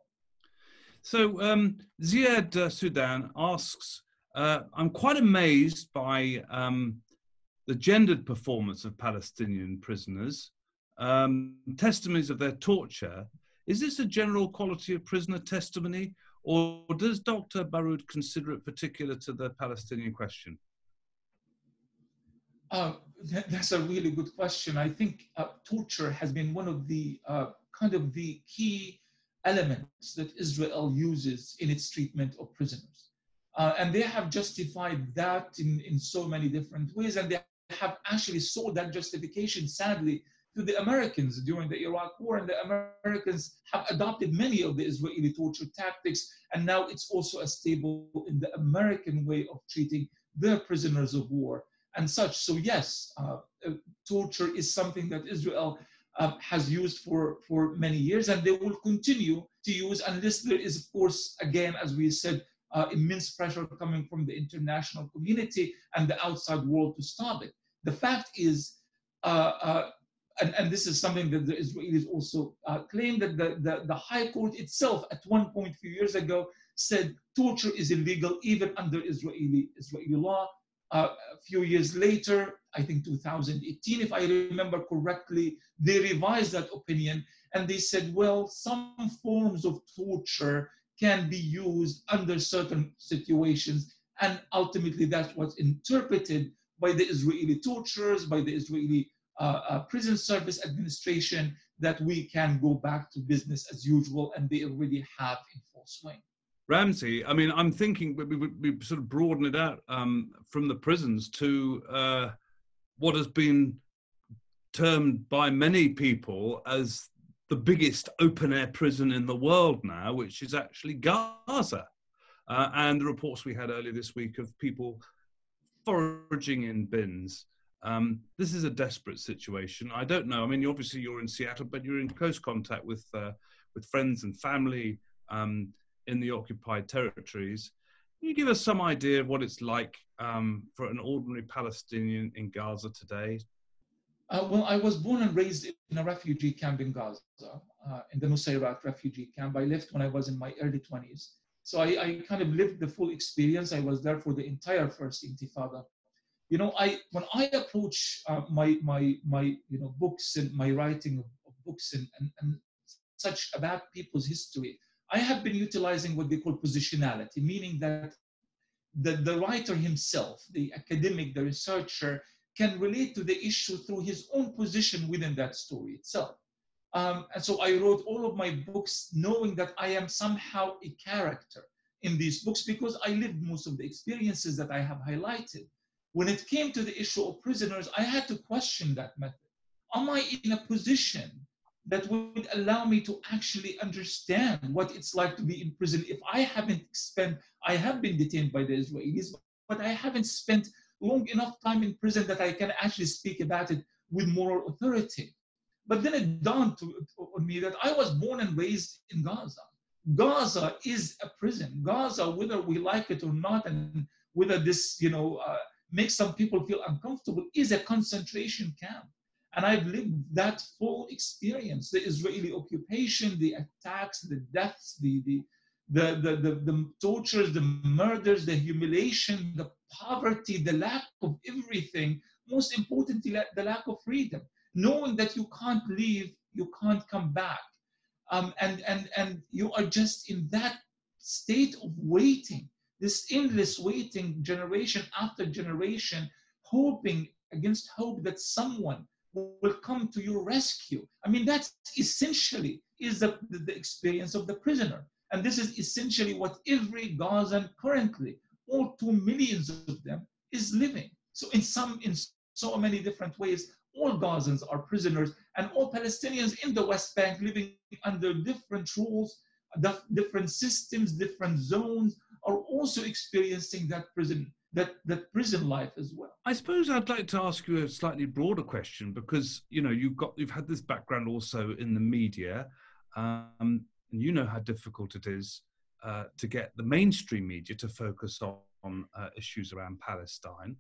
So um, Ziad uh, Sudan asks, uh, I'm quite amazed by um, the gendered performance of Palestinian prisoners, um, testimonies of their torture. Is this a general quality of prisoner testimony, or does Dr. Baroud consider it particular to the Palestinian question? Uh, that, that's a really good question. I think uh, torture has been one of the uh, kind of the key elements that Israel uses in its treatment of prisoners. Uh, and they have justified that in, in so many different ways. And they have actually sold that justification, sadly, to the Americans during the Iraq War, and the Americans have adopted many of the Israeli torture tactics, and now it's also a stable in the American way of treating their prisoners of war and such. So yes, uh, uh torture is something that Israel uh, has used for, for many years, and they will continue to use unless there is, of course, again, as we said, uh, immense pressure coming from the international community and the outside world to stop it. The fact is, uh, uh, and, and, this is something that the Israelis also uh, claim that the, the, the, High Court itself, at one point a few years ago, said torture is illegal even under Israeli, Israeli law. Uh, a few years later, I think 2018, if I remember correctly, they revised that opinion and they said, well, some forms of torture can be used under certain situations. And ultimately, that's what's interpreted by the Israeli torturers, by the Israeli uh, uh, prison service administration that we can go back to business as usual, and they already have in full swing. Ramzy, I mean, I'm thinking we, we, we sort of broaden it out um, from the prisons to uh, what has been termed by many people as the biggest open air prison in the world now, which is actually Gaza. Uh, and the reports we had earlier this week of people foraging in bins um, this is a desperate situation. I don't know. I mean, obviously you're in Seattle, but you're in close contact with uh, with friends and family um, in the occupied territories. Can you give us some idea of what it's like um, for an ordinary Palestinian in Gaza today? Uh, well, I was born and raised in a refugee camp in Gaza, uh, in the Nusayrat refugee camp. I left when I was in my early 20s. So I, I, kind of lived the full experience. I was there for the entire first Intifada You know, I when I approach uh, my my my you know books and my writing of, of books and, and and such about people's history, I have been utilizing what they call positionality, meaning that the, the writer himself, the academic, the researcher, can relate to the issue through his own position within that story itself. Um, and so I wrote all of my books knowing that I am somehow a character in these books because I lived most of the experiences that I have highlighted. When it came to the issue of prisoners, I had to question that method. Am I in a position that would allow me to actually understand what it's like to be in prison if I haven't spent, I have been detained by the Israelis, but I haven't spent long enough time in prison that I can actually speak about it with moral authority. But then it dawned to, on me that I was born and raised in Gaza. Gaza is a prison. Gaza, whether we like it or not, and whether this, you know, uh, makes some people feel uncomfortable, is a concentration camp. And I've lived that full experience the Israeli occupation, the attacks, the deaths, the, the, the, the, the, the tortures, the murders, the humiliation, the poverty, the lack of everything. Most importantly, the lack of freedom. Knowing that you can't leave, you can't come back. Um, and, and, and you are just in that state of waiting, this endless waiting, generation after generation, hoping against hope that someone will come to your rescue. I mean, that's essentially is the, the, experience of the prisoner. And this is essentially what every Gazan currently, all two millions of them, is living. So in some, in so many different ways, all Gazans are prisoners and all Palestinians in the West Bank living under different rules, different systems, different zones, are also experiencing that prison that that prison life as well. I suppose I'd like to ask you a slightly broader question because you know you've got you've had this background also in the media, um, and you know how difficult it is uh, to get the mainstream media to focus on, on uh, issues around Palestine.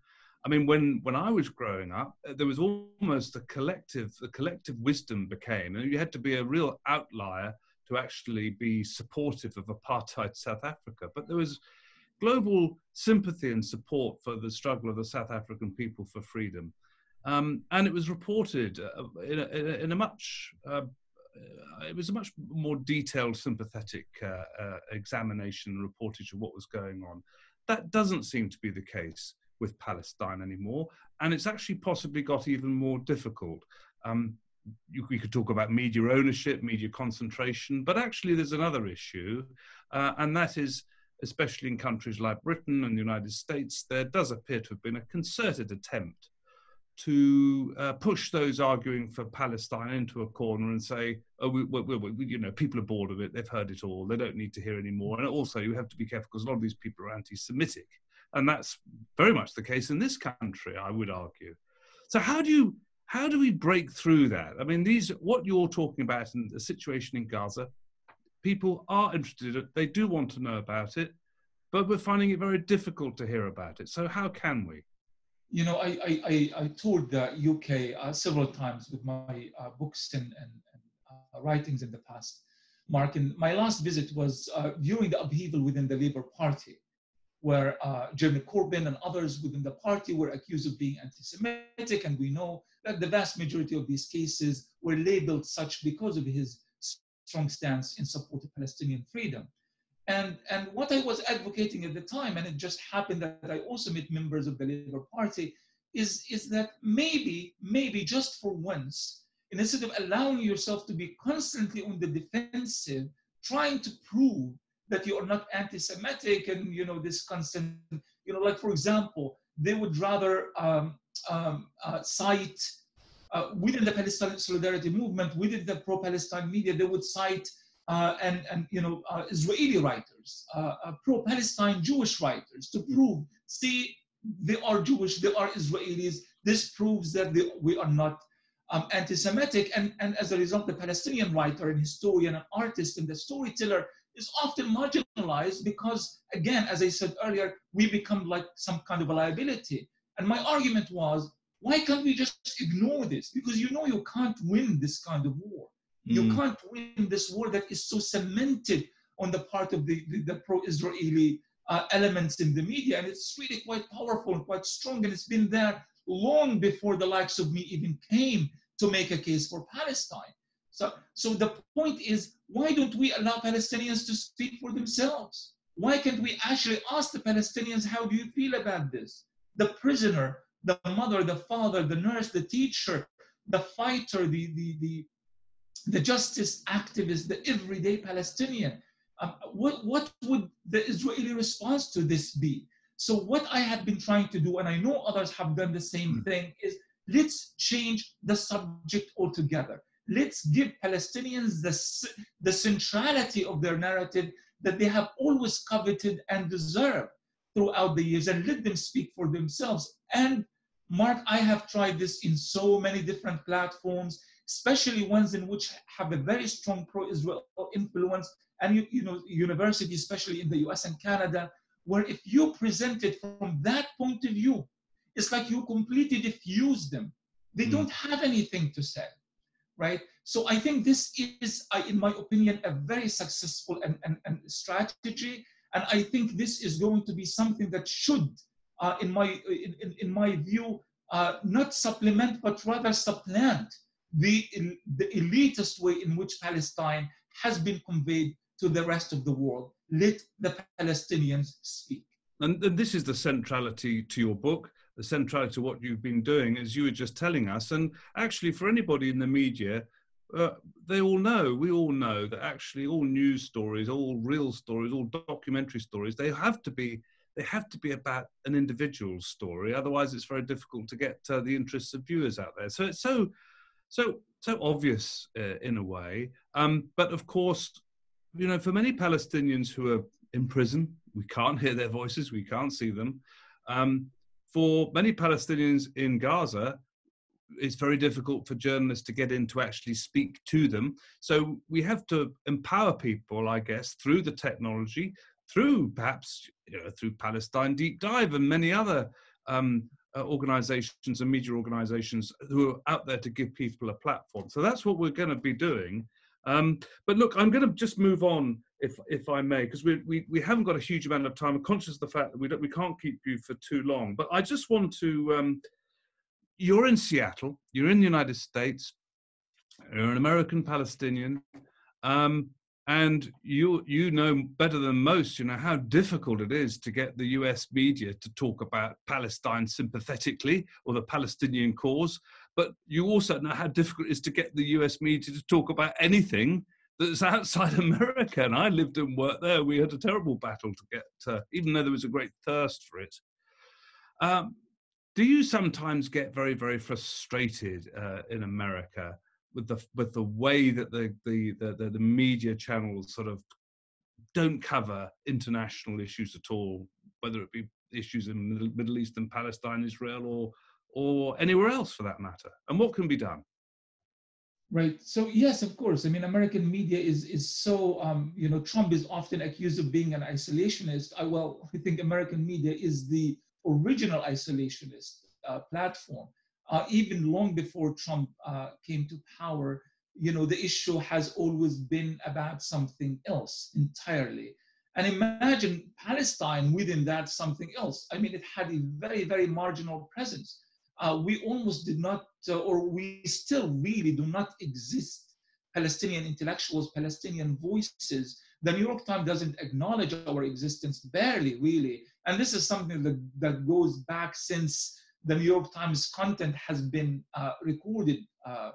I mean, when when I was growing up, uh, there was almost a collective the collective wisdom became, and you had to be a real outlier to actually be supportive of apartheid South Africa. But there was global sympathy and support for the struggle of the South African people for freedom. Um, and it was reported uh, in, a, in, a, much, uh, it was a much more detailed, sympathetic uh, uh, examination and reportage of what was going on. That doesn't seem to be the case with Palestine anymore, and it's actually possibly got even more difficult. Um, you, we could talk about media ownership, media concentration, but actually there's another issue, uh, and that is especially in countries like Britain and the United States, there does appear to have been a concerted attempt to uh, push those arguing for Palestine into a corner and say, oh, we, we, we, you know, people are bored of it, they've heard it all, they don't need to hear anymore. And also, you have to be careful because a lot of these people are anti Semitic. And that's very much the case in this country, I would argue. So, how do you how do we break through that? I mean, these what you're talking about in the situation in Gaza people are interested, they do want to know about it, but we're finding it very difficult to hear about it. So how can we? You know, I, I, I, toured the UK uh, several times with my uh, books and, and, and uh, writings in the past. Mark, and my last visit was uh, during the upheaval within the Labour Party, where uh, Jeremy Corbyn and others within the party were accused of being anti-Semitic, and we know that the vast majority of these cases were labeled such because of his strong stance in support of Palestinian freedom. And, and what I was advocating at the time, and it just happened that I also met members of the Labour Party, is, is that maybe, maybe just for once, instead of allowing yourself to be constantly on the defensive, trying to prove that you are not anti-Semitic and you know this constant, you know, like for example, they would rather um, um, uh, cite uh, within the Palestine solidarity movement, within the pro-Palestine media, they would cite uh, and, and you know uh, Israeli writers, uh, uh, pro-Palestine Jewish writers to prove, see, they are Jewish, they are Israelis. This proves that they, we are not um, anti-Semitic, and, and as a result, the Palestinian writer and historian and artist and the storyteller is often marginalized because, again, as I said earlier, we become like some kind of a liability. And my argument was why can't we just ignore this? Because you know you can't win this kind of war. Mm. You can't win this war that is so cemented on the part of the, the, the pro-Israeli uh, elements in the media, and it's really quite powerful and quite strong, and it's been there long before the likes of me even came to make a case for Palestine. So, so the point is, why don't we allow Palestinians to speak for themselves? Why can't we actually ask the Palestinians, how do you feel about this? The prisoner, the mother, the father, the nurse, the teacher, the fighter, the, the, the, the justice activist, the everyday Palestinian. Um, what, what would the Israeli response to this be? So what I have been trying to do, and I know others have done the same hmm. thing, is let's change the subject altogether. Let's give Palestinians the, the centrality of their narrative that they have always coveted and deserved throughout the years and let them speak for themselves. And Mark, I have tried this in so many different platforms, especially ones in which have a very strong pro-Israel influence and you, you know universities, especially in the US and Canada, where if you present it from that point of view, it's like you completely diffuse them. They mm. don't have anything to say, right? So I think this is, in my opinion, a very successful and, and, and strategy. And I think this is going to be something that should, uh, in, my, in, in my view, uh, not supplement, but rather supplant the, the elitist way in which Palestine has been conveyed to the rest of the world. Let the Palestinians speak. And, and this is the centrality to your book, the centrality to what you've been doing, as you were just telling us. And actually, for anybody in the media, uh, they all know, we all know that actually all news stories, all real stories, all documentary stories, they have to be they have to be about an individual story. Otherwise, it's very difficult to get uh, the interests of viewers out there. So it's so so so obvious uh, in a way. Um, but of course, you know, for many Palestinians who are in prison, we can't hear their voices, we can't see them. Um, for many Palestinians in Gaza, it's very difficult for journalists to get in to actually speak to them. So we have to empower people, I guess, through the technology, through perhaps you know, through Palestine Deep Dive and many other um, uh, organizations and media organizations who are out there to give people a platform. So that's what we're going to be doing. Um, but look, I'm going to just move on, if if I may, because we, we we haven't got a huge amount of time. I'm conscious of the fact that we we can't keep you for too long. But I just want to. Um, you're in Seattle. You're in the United States. You're an American Palestinian. Um, and you you know better than most you know how difficult it is to get the US media to talk about Palestine sympathetically or the Palestinian cause but you also know how difficult it is to get the US media to talk about anything that's outside America. And I lived and worked there. We had a terrible battle to get, uh, even though there was a great thirst for it. Um, do you sometimes get very, very frustrated uh, in America with the with the way that the the, the the media channels sort of don't cover international issues at all, whether it be issues in the Middle East and Palestine, Israel, or or anywhere else for that matter? And what can be done? Right. So yes, of course. I mean, American media is is so um, you know Trump is often accused of being an isolationist. I well, I think American media is the original isolationist uh, platform. Uh, even long before Trump uh, came to power, you know, the issue has always been about something else entirely. And imagine Palestine within that something else. I mean, it had a very, very marginal presence uh, we almost did not, uh, or we still really do not exist. Palestinian intellectuals, Palestinian voices. The New York Times doesn't acknowledge our existence, barely, really. And this is something that, that goes back since the New York Times content has been uh, recorded uh,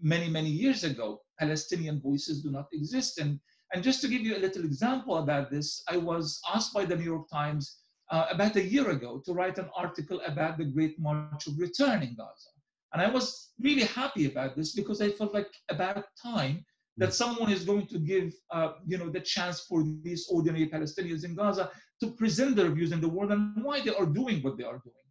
many, many years ago. Palestinian voices do not exist. And, and just to give you a little example about this, I was asked by the New York Times uh, about a year ago to write an article about the Great March of Return in Gaza. And I was really happy about this because I felt like about time that someone is going to give uh, you know, the chance for these ordinary Palestinians in Gaza to present their views in the world and why they are doing what they are doing.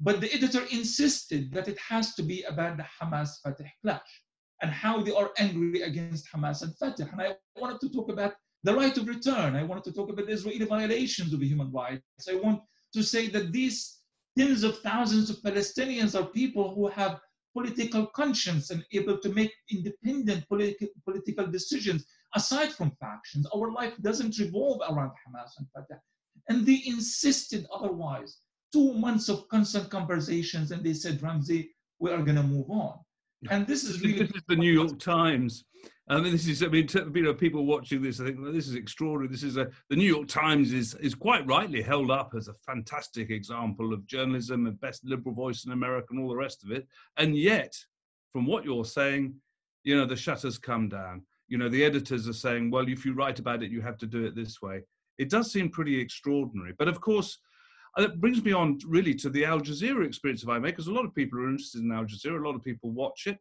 But the editor insisted that it has to be about the Hamas Fatah clash and how they are angry against Hamas and Fatah. And I wanted to talk about the right of return. I wanted to talk about the Israeli violations of human rights. I want to say that these tens of thousands of Palestinians are people who have political conscience and able to make independent politi- political decisions aside from factions. Our life doesn't revolve around Hamas and Fatah. And they insisted otherwise. Two months of constant conversations, and they said, Ramzy, we are going to move on. And this is really. This is the New York Times. I mean, this is. I mean, you know, people watching this, I think well, this is extraordinary. This is a. The New York Times is is quite rightly held up as a fantastic example of journalism and best liberal voice in America and all the rest of it. And yet, from what you're saying, you know, the shutters come down. You know, the editors are saying, well, if you write about it, you have to do it this way. It does seem pretty extraordinary. But of course, it brings me on really to the Al Jazeera experience, if I may, because a lot of people are interested in Al Jazeera. A lot of people watch it,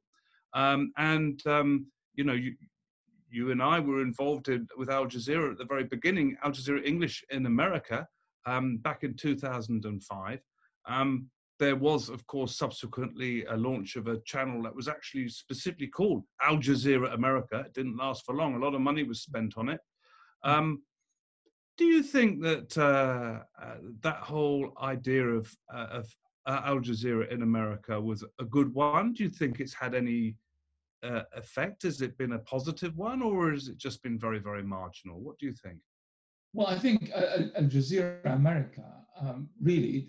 um, and um, you know, you, you and I were involved in, with Al Jazeera at the very beginning, Al Jazeera English in America, um, back in 2005. Um, there was, of course, subsequently a launch of a channel that was actually specifically called Al Jazeera America. It didn't last for long. A lot of money was spent on it. Um, do you think that uh, uh, that whole idea of, uh, of uh, Al Jazeera in America was a good one? Do you think it's had any uh, effect? Has it been a positive one, or has it just been very, very marginal? What do you think? Well, I think uh, Al Jazeera America, um, really,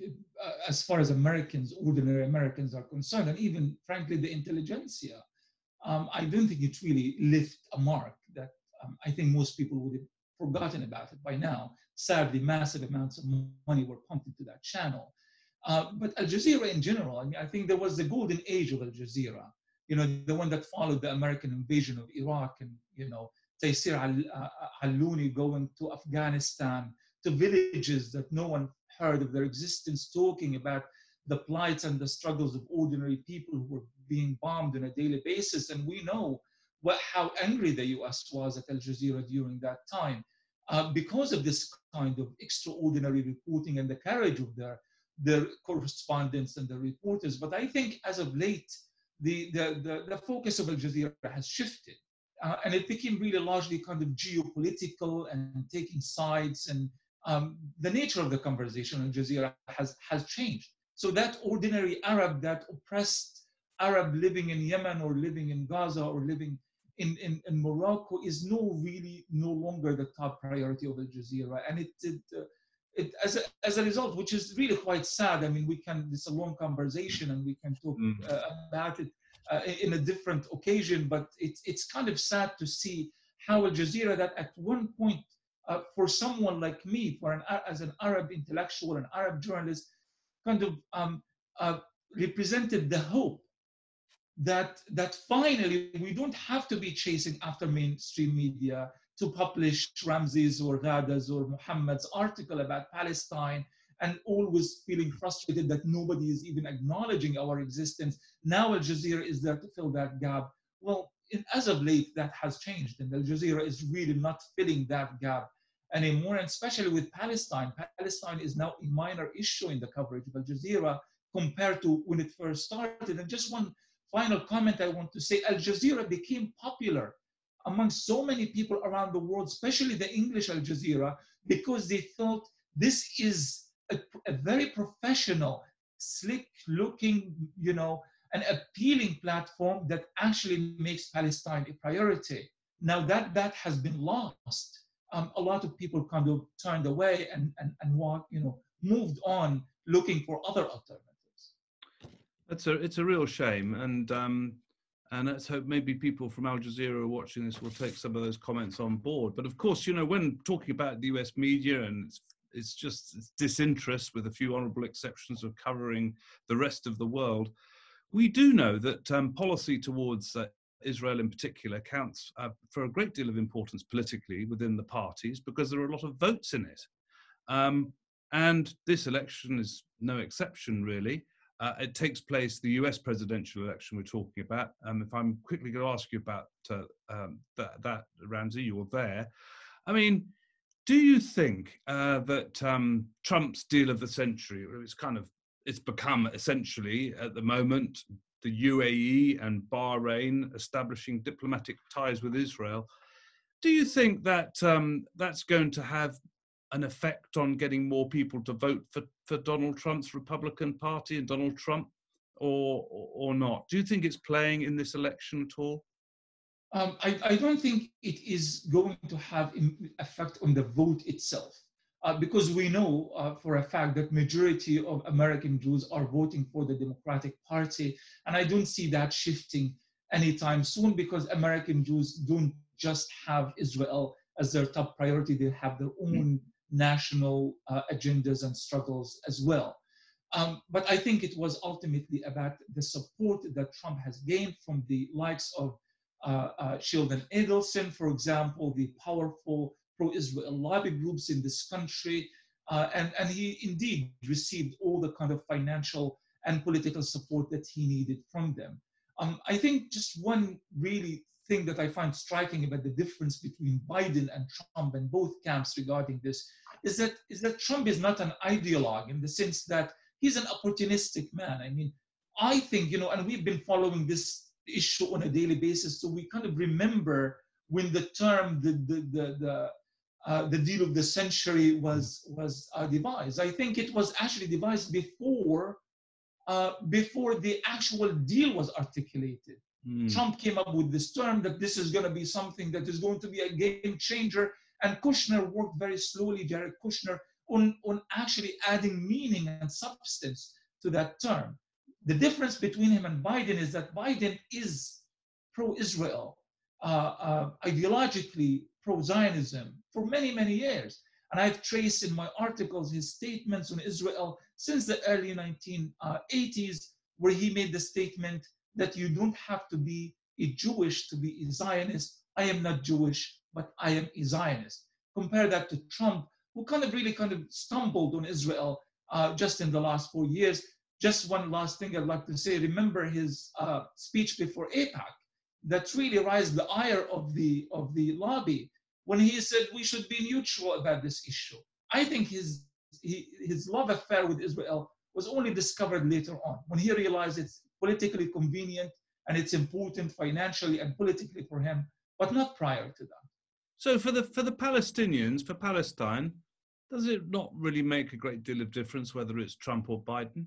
as far as Americans, ordinary Americans are concerned, and even frankly the intelligentsia, um, I don't think it really left a mark that um, I think most people would have forgotten about it by now. Sadly, massive amounts of money were pumped into that channel. Uh, but Al Jazeera in general, I mean, I think there was the golden age of Al Jazeera. You know, the one that followed the American invasion of Iraq, and you know, Taysir Allouni going to Afghanistan, to villages that no one heard of their existence, talking about the plights and the struggles of ordinary people who were being bombed on a daily basis. And we know what, how angry the US was at Al Jazeera during that time uh, because of this kind of extraordinary reporting and the courage of their, their correspondents and the reporters. But I think as of late, the, the, the, the focus of Al Jazeera has shifted. Uh, and it became really largely kind of geopolitical and taking sides and um, the nature of the conversation in Jazeera has, has changed. So that ordinary Arab, that oppressed Arab living in Yemen or living in Gaza or living in, in, in Morocco is no really no longer the top priority of Al Jazeera. And it, it, uh, it as, a, as a result, which is really quite sad. I mean, we can, it's a long conversation and we can talk mm. uh, about it uh, in a different occasion, but it's, it's kind of sad to see how Al Jazeera that at one point, uh, for someone like me, for an, as an Arab intellectual, an Arab journalist, kind of um, uh, represented the hope that that finally we don't have to be chasing after mainstream media to publish Ramzy's or Ghada's or Muhammad's article about Palestine and always feeling frustrated that nobody is even acknowledging our existence. Now Al Jazeera is there to fill that gap. Well, as of late, that has changed, and Al Jazeera is really not filling that gap anymore, and especially with Palestine. Palestine is now a minor issue in the coverage of Al Jazeera compared to when it first started. And just one final comment I want to say Al Jazeera became popular among so many people around the world, especially the English Al Jazeera, because they thought this is a, a very professional, slick looking, you know, an appealing platform that actually makes Palestine a priority. Now that that has been lost, um, a lot of people kind of turned away and, and, and walk, you know, moved on looking for other alternatives. It's a it's a real shame, and um, and let's hope maybe people from Al Jazeera watching this will take some of those comments on board. But of course, you know, when talking about the U.S. media and it's, it's just it's disinterest, with a few honourable exceptions of covering the rest of the world, we do know that um, policy towards uh, Israel in particular counts uh, for a great deal of importance politically within the parties because there are a lot of votes in it. Um, and this election is no exception, really. Uh, it takes place, the US presidential election we're talking about. Um, if I'm quickly going to ask you about uh, um, that, that, Ramzy, you're there. I mean, do you think uh, that um, Trump's deal of the century, it's kind of, it's become essentially at the moment the UAE and Bahrain establishing diplomatic ties with Israel. Do you think that um, that's going to have an effect on getting more people to vote for, for Donald Trump's Republican Party and Donald Trump, or or not? Do you think it's playing in this election at all? Um, I, I, don't think it is going to have an effect on the vote itself. uh, because we know uh, for a fact that majority of American Jews are voting for the Democratic Party, and I don't see that shifting anytime soon because American Jews don't just have Israel as their top priority; they have their own national uh, agendas and struggles as well. Um, but I think it was ultimately about the support that Trump has gained from the likes of uh, uh, Sheldon Adelson, for example, the powerful pro-Israel lobby groups in this country. Uh, and, and he indeed received all the kind of financial and political support that he needed from them. Um, I think just one really thing that I find striking about the difference between Biden and Trump and both camps regarding this is that, is that Trump is not an ideologue in the sense that he's an opportunistic man. I mean, I think, you know, and we've been following this issue on a daily basis, so we kind of remember when the term, the, the, the, the uh, the deal of the century was was uh, devised. I think it was actually devised before uh, before the actual deal was articulated. Mm. Trump came up with this term that this is going to be something that is going to be a game changer, and Kushner worked very slowly, Jared Kushner, on on actually adding meaning and substance to that term. The difference between him and Biden is that Biden is pro-Israel, uh, uh, ideologically pro-Zionism for many, many years. And I've traced in my articles his statements on Israel since the early 1980s, where he made the statement that you don't have to be a Jewish to be a Zionist. I am not Jewish, but I am a Zionist. Compare that to Trump, who kind of really kind of stumbled on Israel uh, just in the last four years. Just one last thing I'd like to say. Remember his uh, speech before AIPAC that really raised the ire of the of the lobby when he said we should be neutral about this issue. I think his, he, his love affair with Israel was only discovered later on when he realized it's politically convenient and it's important financially and politically for him, but not prior to that. So for the for the Palestinians, for Palestine, does it not really make a great deal of difference whether it's Trump or Biden?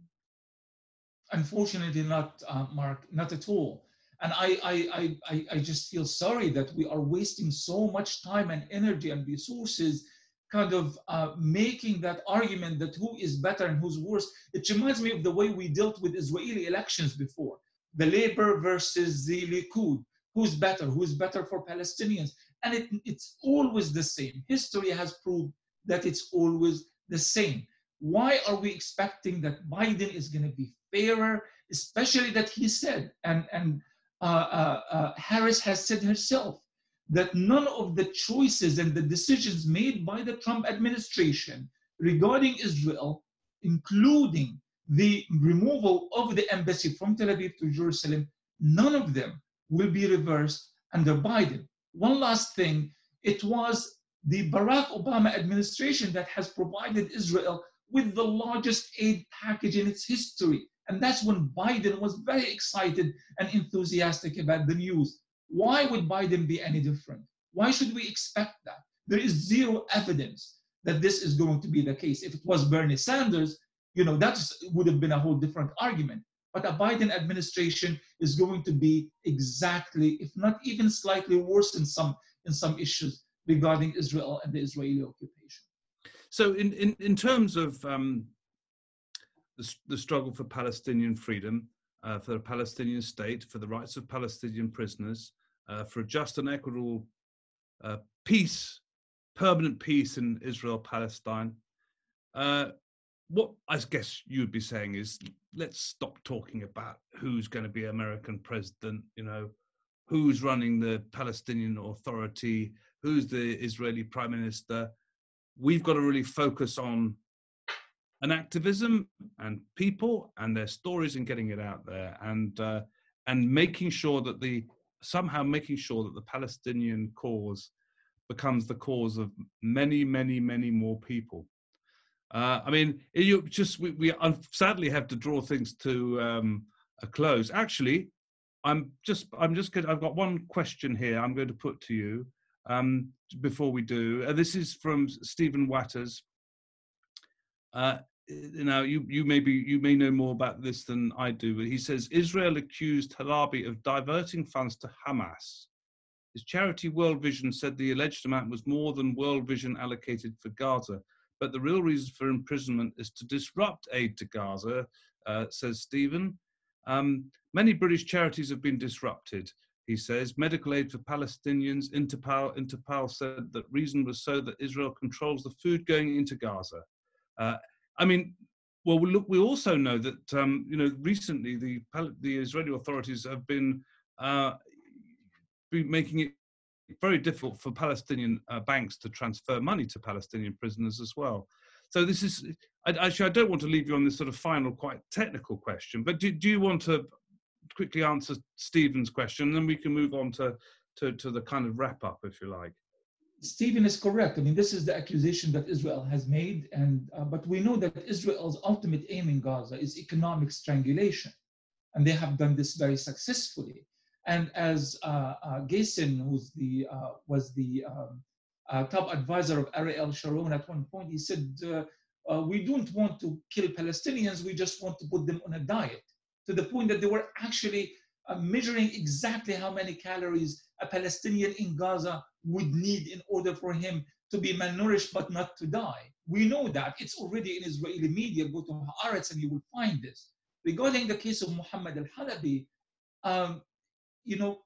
Unfortunately, not, uh, Mark, not at all. And I, I, I, I just feel sorry that we are wasting so much time and energy and resources kind of uh, making that argument that who is better and who's worse. It reminds me of the way we dealt with Israeli elections before the Labor versus the Likud. Who's better? Who's better for Palestinians? And it, it's always the same. History has proved that it's always the same. Why are we expecting that Biden is going to be fairer, especially that he said, and, and uh, uh, uh, Harris has said herself that none of the choices and the decisions made by the Trump administration regarding Israel, including the removal of the embassy from Tel Aviv to Jerusalem, none of them will be reversed under Biden. One last thing it was the Barack Obama administration that has provided Israel with the largest aid package in its history. And that's when Biden was very excited and enthusiastic about the news. Why would Biden be any different? Why should we expect that? There is zero evidence that this is going to be the case. If it was Bernie Sanders, you know, that would have been a whole different argument. But a Biden administration is going to be exactly, if not even slightly worse in some in some issues regarding Israel and the Israeli occupation. So, in in, in terms of um, the, the struggle for Palestinian freedom, uh, for the Palestinian state, for the rights of Palestinian prisoners, uh, for a just and equitable uh, peace, permanent peace in Israel Palestine. Uh, what I guess you would be saying is let's stop talking about who's going to be American president, you know, who's running the Palestinian Authority, who's the Israeli prime minister. We've got to really focus on an activism and people and their stories and getting it out there and uh, and making sure that the somehow making sure that the Palestinian cause becomes the cause of many many many more people. Uh, I mean, you just we, we sadly have to draw things to um, a close. Actually, I'm just I'm just good. I've got one question here. I'm going to put to you um, before we do. Uh, this is from Stephen Watters. Uh, know, you, you may be, you may know more about this than I do, but he says Israel accused Halabi of diverting funds to Hamas. His charity World Vision said the alleged amount was more than World Vision allocated for Gaza. but the real reason for imprisonment is to disrupt aid to Gaza, uh, says Stephen. Um, many British charities have been disrupted, he says. Medical aid for Palestinians, Interpal, Interpal said that reason was so that Israel controls the food going into Gaza. Uh, I mean, well, look, we also know that um, you know recently the the Israeli authorities have been uh, making it very difficult for Palestinian uh, banks to transfer money to Palestinian prisoners as well. So this is actually I don't want to leave you on this sort of final, quite technical question, but do, do you want to quickly answer Stephen's question, and then we can move on to, to to the kind of wrap up, if you like. Stephen is correct. I mean, this is the accusation that Israel has made, and uh, but we know that Israel's ultimate aim in Gaza is economic strangulation, and they have done this very successfully. And as uh, uh, who's the uh, was the um, uh, top advisor of Ariel Sharon at one point, he said, uh, uh, "We don't want to kill Palestinians. We just want to put them on a diet." To the point that they were actually measuring exactly how many calories a Palestinian in Gaza would need in order for him to be malnourished but not to die. We know that. It's already in Israeli media. Go to Haaretz and you will find this. Regarding the case of Muhammad al-Halabi, um, you know,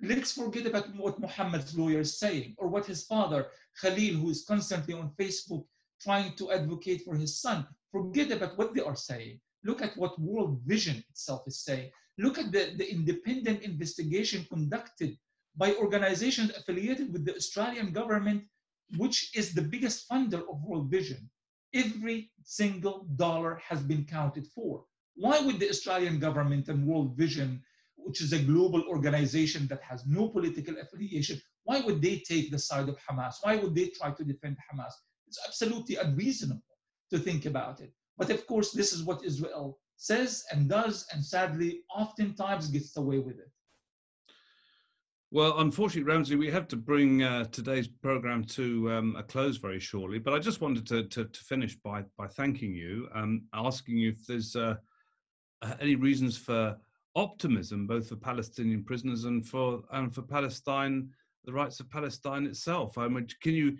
let's forget about what Muhammad's lawyer is saying or what his father, Khalil, who is constantly on Facebook trying to advocate for his son, forget about what they are saying. Look at what World Vision itself is saying. Look at the, the independent investigation conducted by organizations affiliated with the Australian government, which is the biggest funder of World Vision. Every single dollar has been counted for. Why would the Australian government and World Vision, which is a global organization that has no political affiliation, why would they take the side of Hamas? Why would they try to defend Hamas? It's absolutely unreasonable to think about it. But of course, this is what Israel says and does, and sadly, oftentimes gets away with it. Well, unfortunately, Ramzy, we have to bring uh, today's program to um, a close very shortly. But I just wanted to, to, to finish by by thanking you, um, asking you if there's uh, uh, any reasons for optimism, both for Palestinian prisoners and for and for Palestine, the rights of Palestine itself. I mean, can you?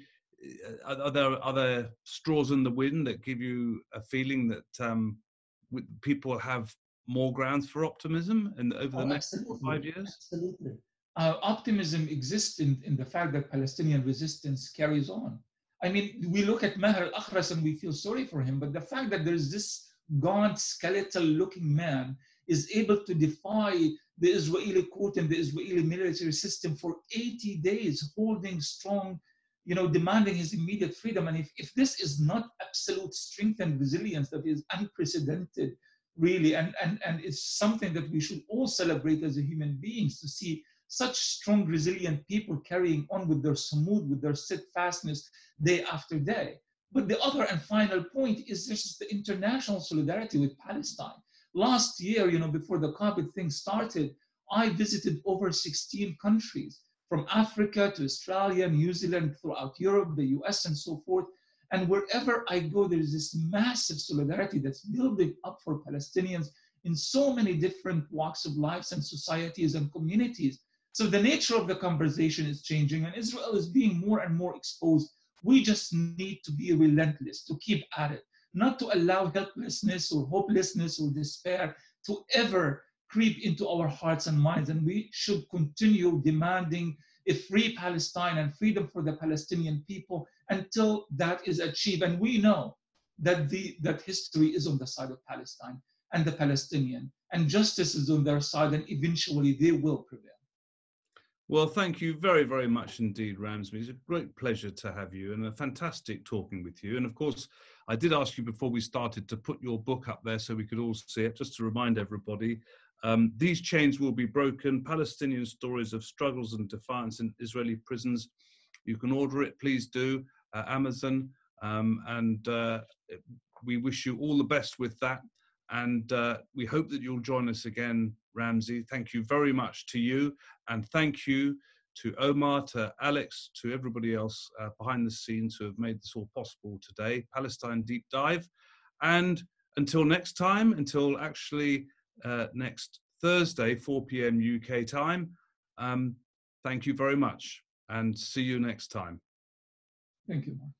Uh, are there are there straws in the wind that give you a feeling that um, people have more grounds for optimism in over the oh, next five years? Absolutely uh, optimism exists in, in the fact that Palestinian resistance carries on. I mean, we look at Maher al-Akhras and we feel sorry for him, but the fact that there's this gaunt, skeletal-looking man is able to defy the Israeli court and the Israeli military system for 80 days, holding strong, you know, demanding his immediate freedom. And if, if this is not absolute strength and resilience that is unprecedented, really, and, and, and it's something that we should all celebrate as human beings to see such strong, resilient people carrying on with their sumud, with their steadfastness day after day. But the other and final point is just the international solidarity with Palestine. Last year, you know, before the COVID thing started, I visited over 16 countries from Africa to Australia, New Zealand, throughout Europe, the US, and so forth. And wherever I go, there is this massive solidarity that's building up for Palestinians in so many different walks of lives and societies and communities. So the nature of the conversation is changing, and Israel is being more and more exposed. We just need to be relentless, to keep at it, not to allow helplessness or hopelessness or despair to ever creep into our hearts and minds. And we should continue demanding a free Palestine and freedom for the Palestinian people until that is achieved. And we know that, the, that history is on the side of Palestine and the Palestinian, and justice is on their side, and eventually they will prevail. Well, thank you very, very much indeed, Ramzy. It's a great pleasure to have you and a fantastic talking with you. And of course, I did ask you before we started to put your book up there so we could all see it, just to remind everybody. Um, these chains will be broken Palestinian stories of struggles and defiance in Israeli prisons. You can order it, please do, uh, Amazon. Um, and uh, we wish you all the best with that. And uh, we hope that you'll join us again, Ramzy. Thank you very much to you. And thank you to Omar, to Alex, to everybody else uh, behind the scenes who have made this all possible today. Palestine Deep Dive. And until next time, until actually uh, next Thursday, 4 p.m. UK time, um, thank you very much and see you next time. Thank you, Mark.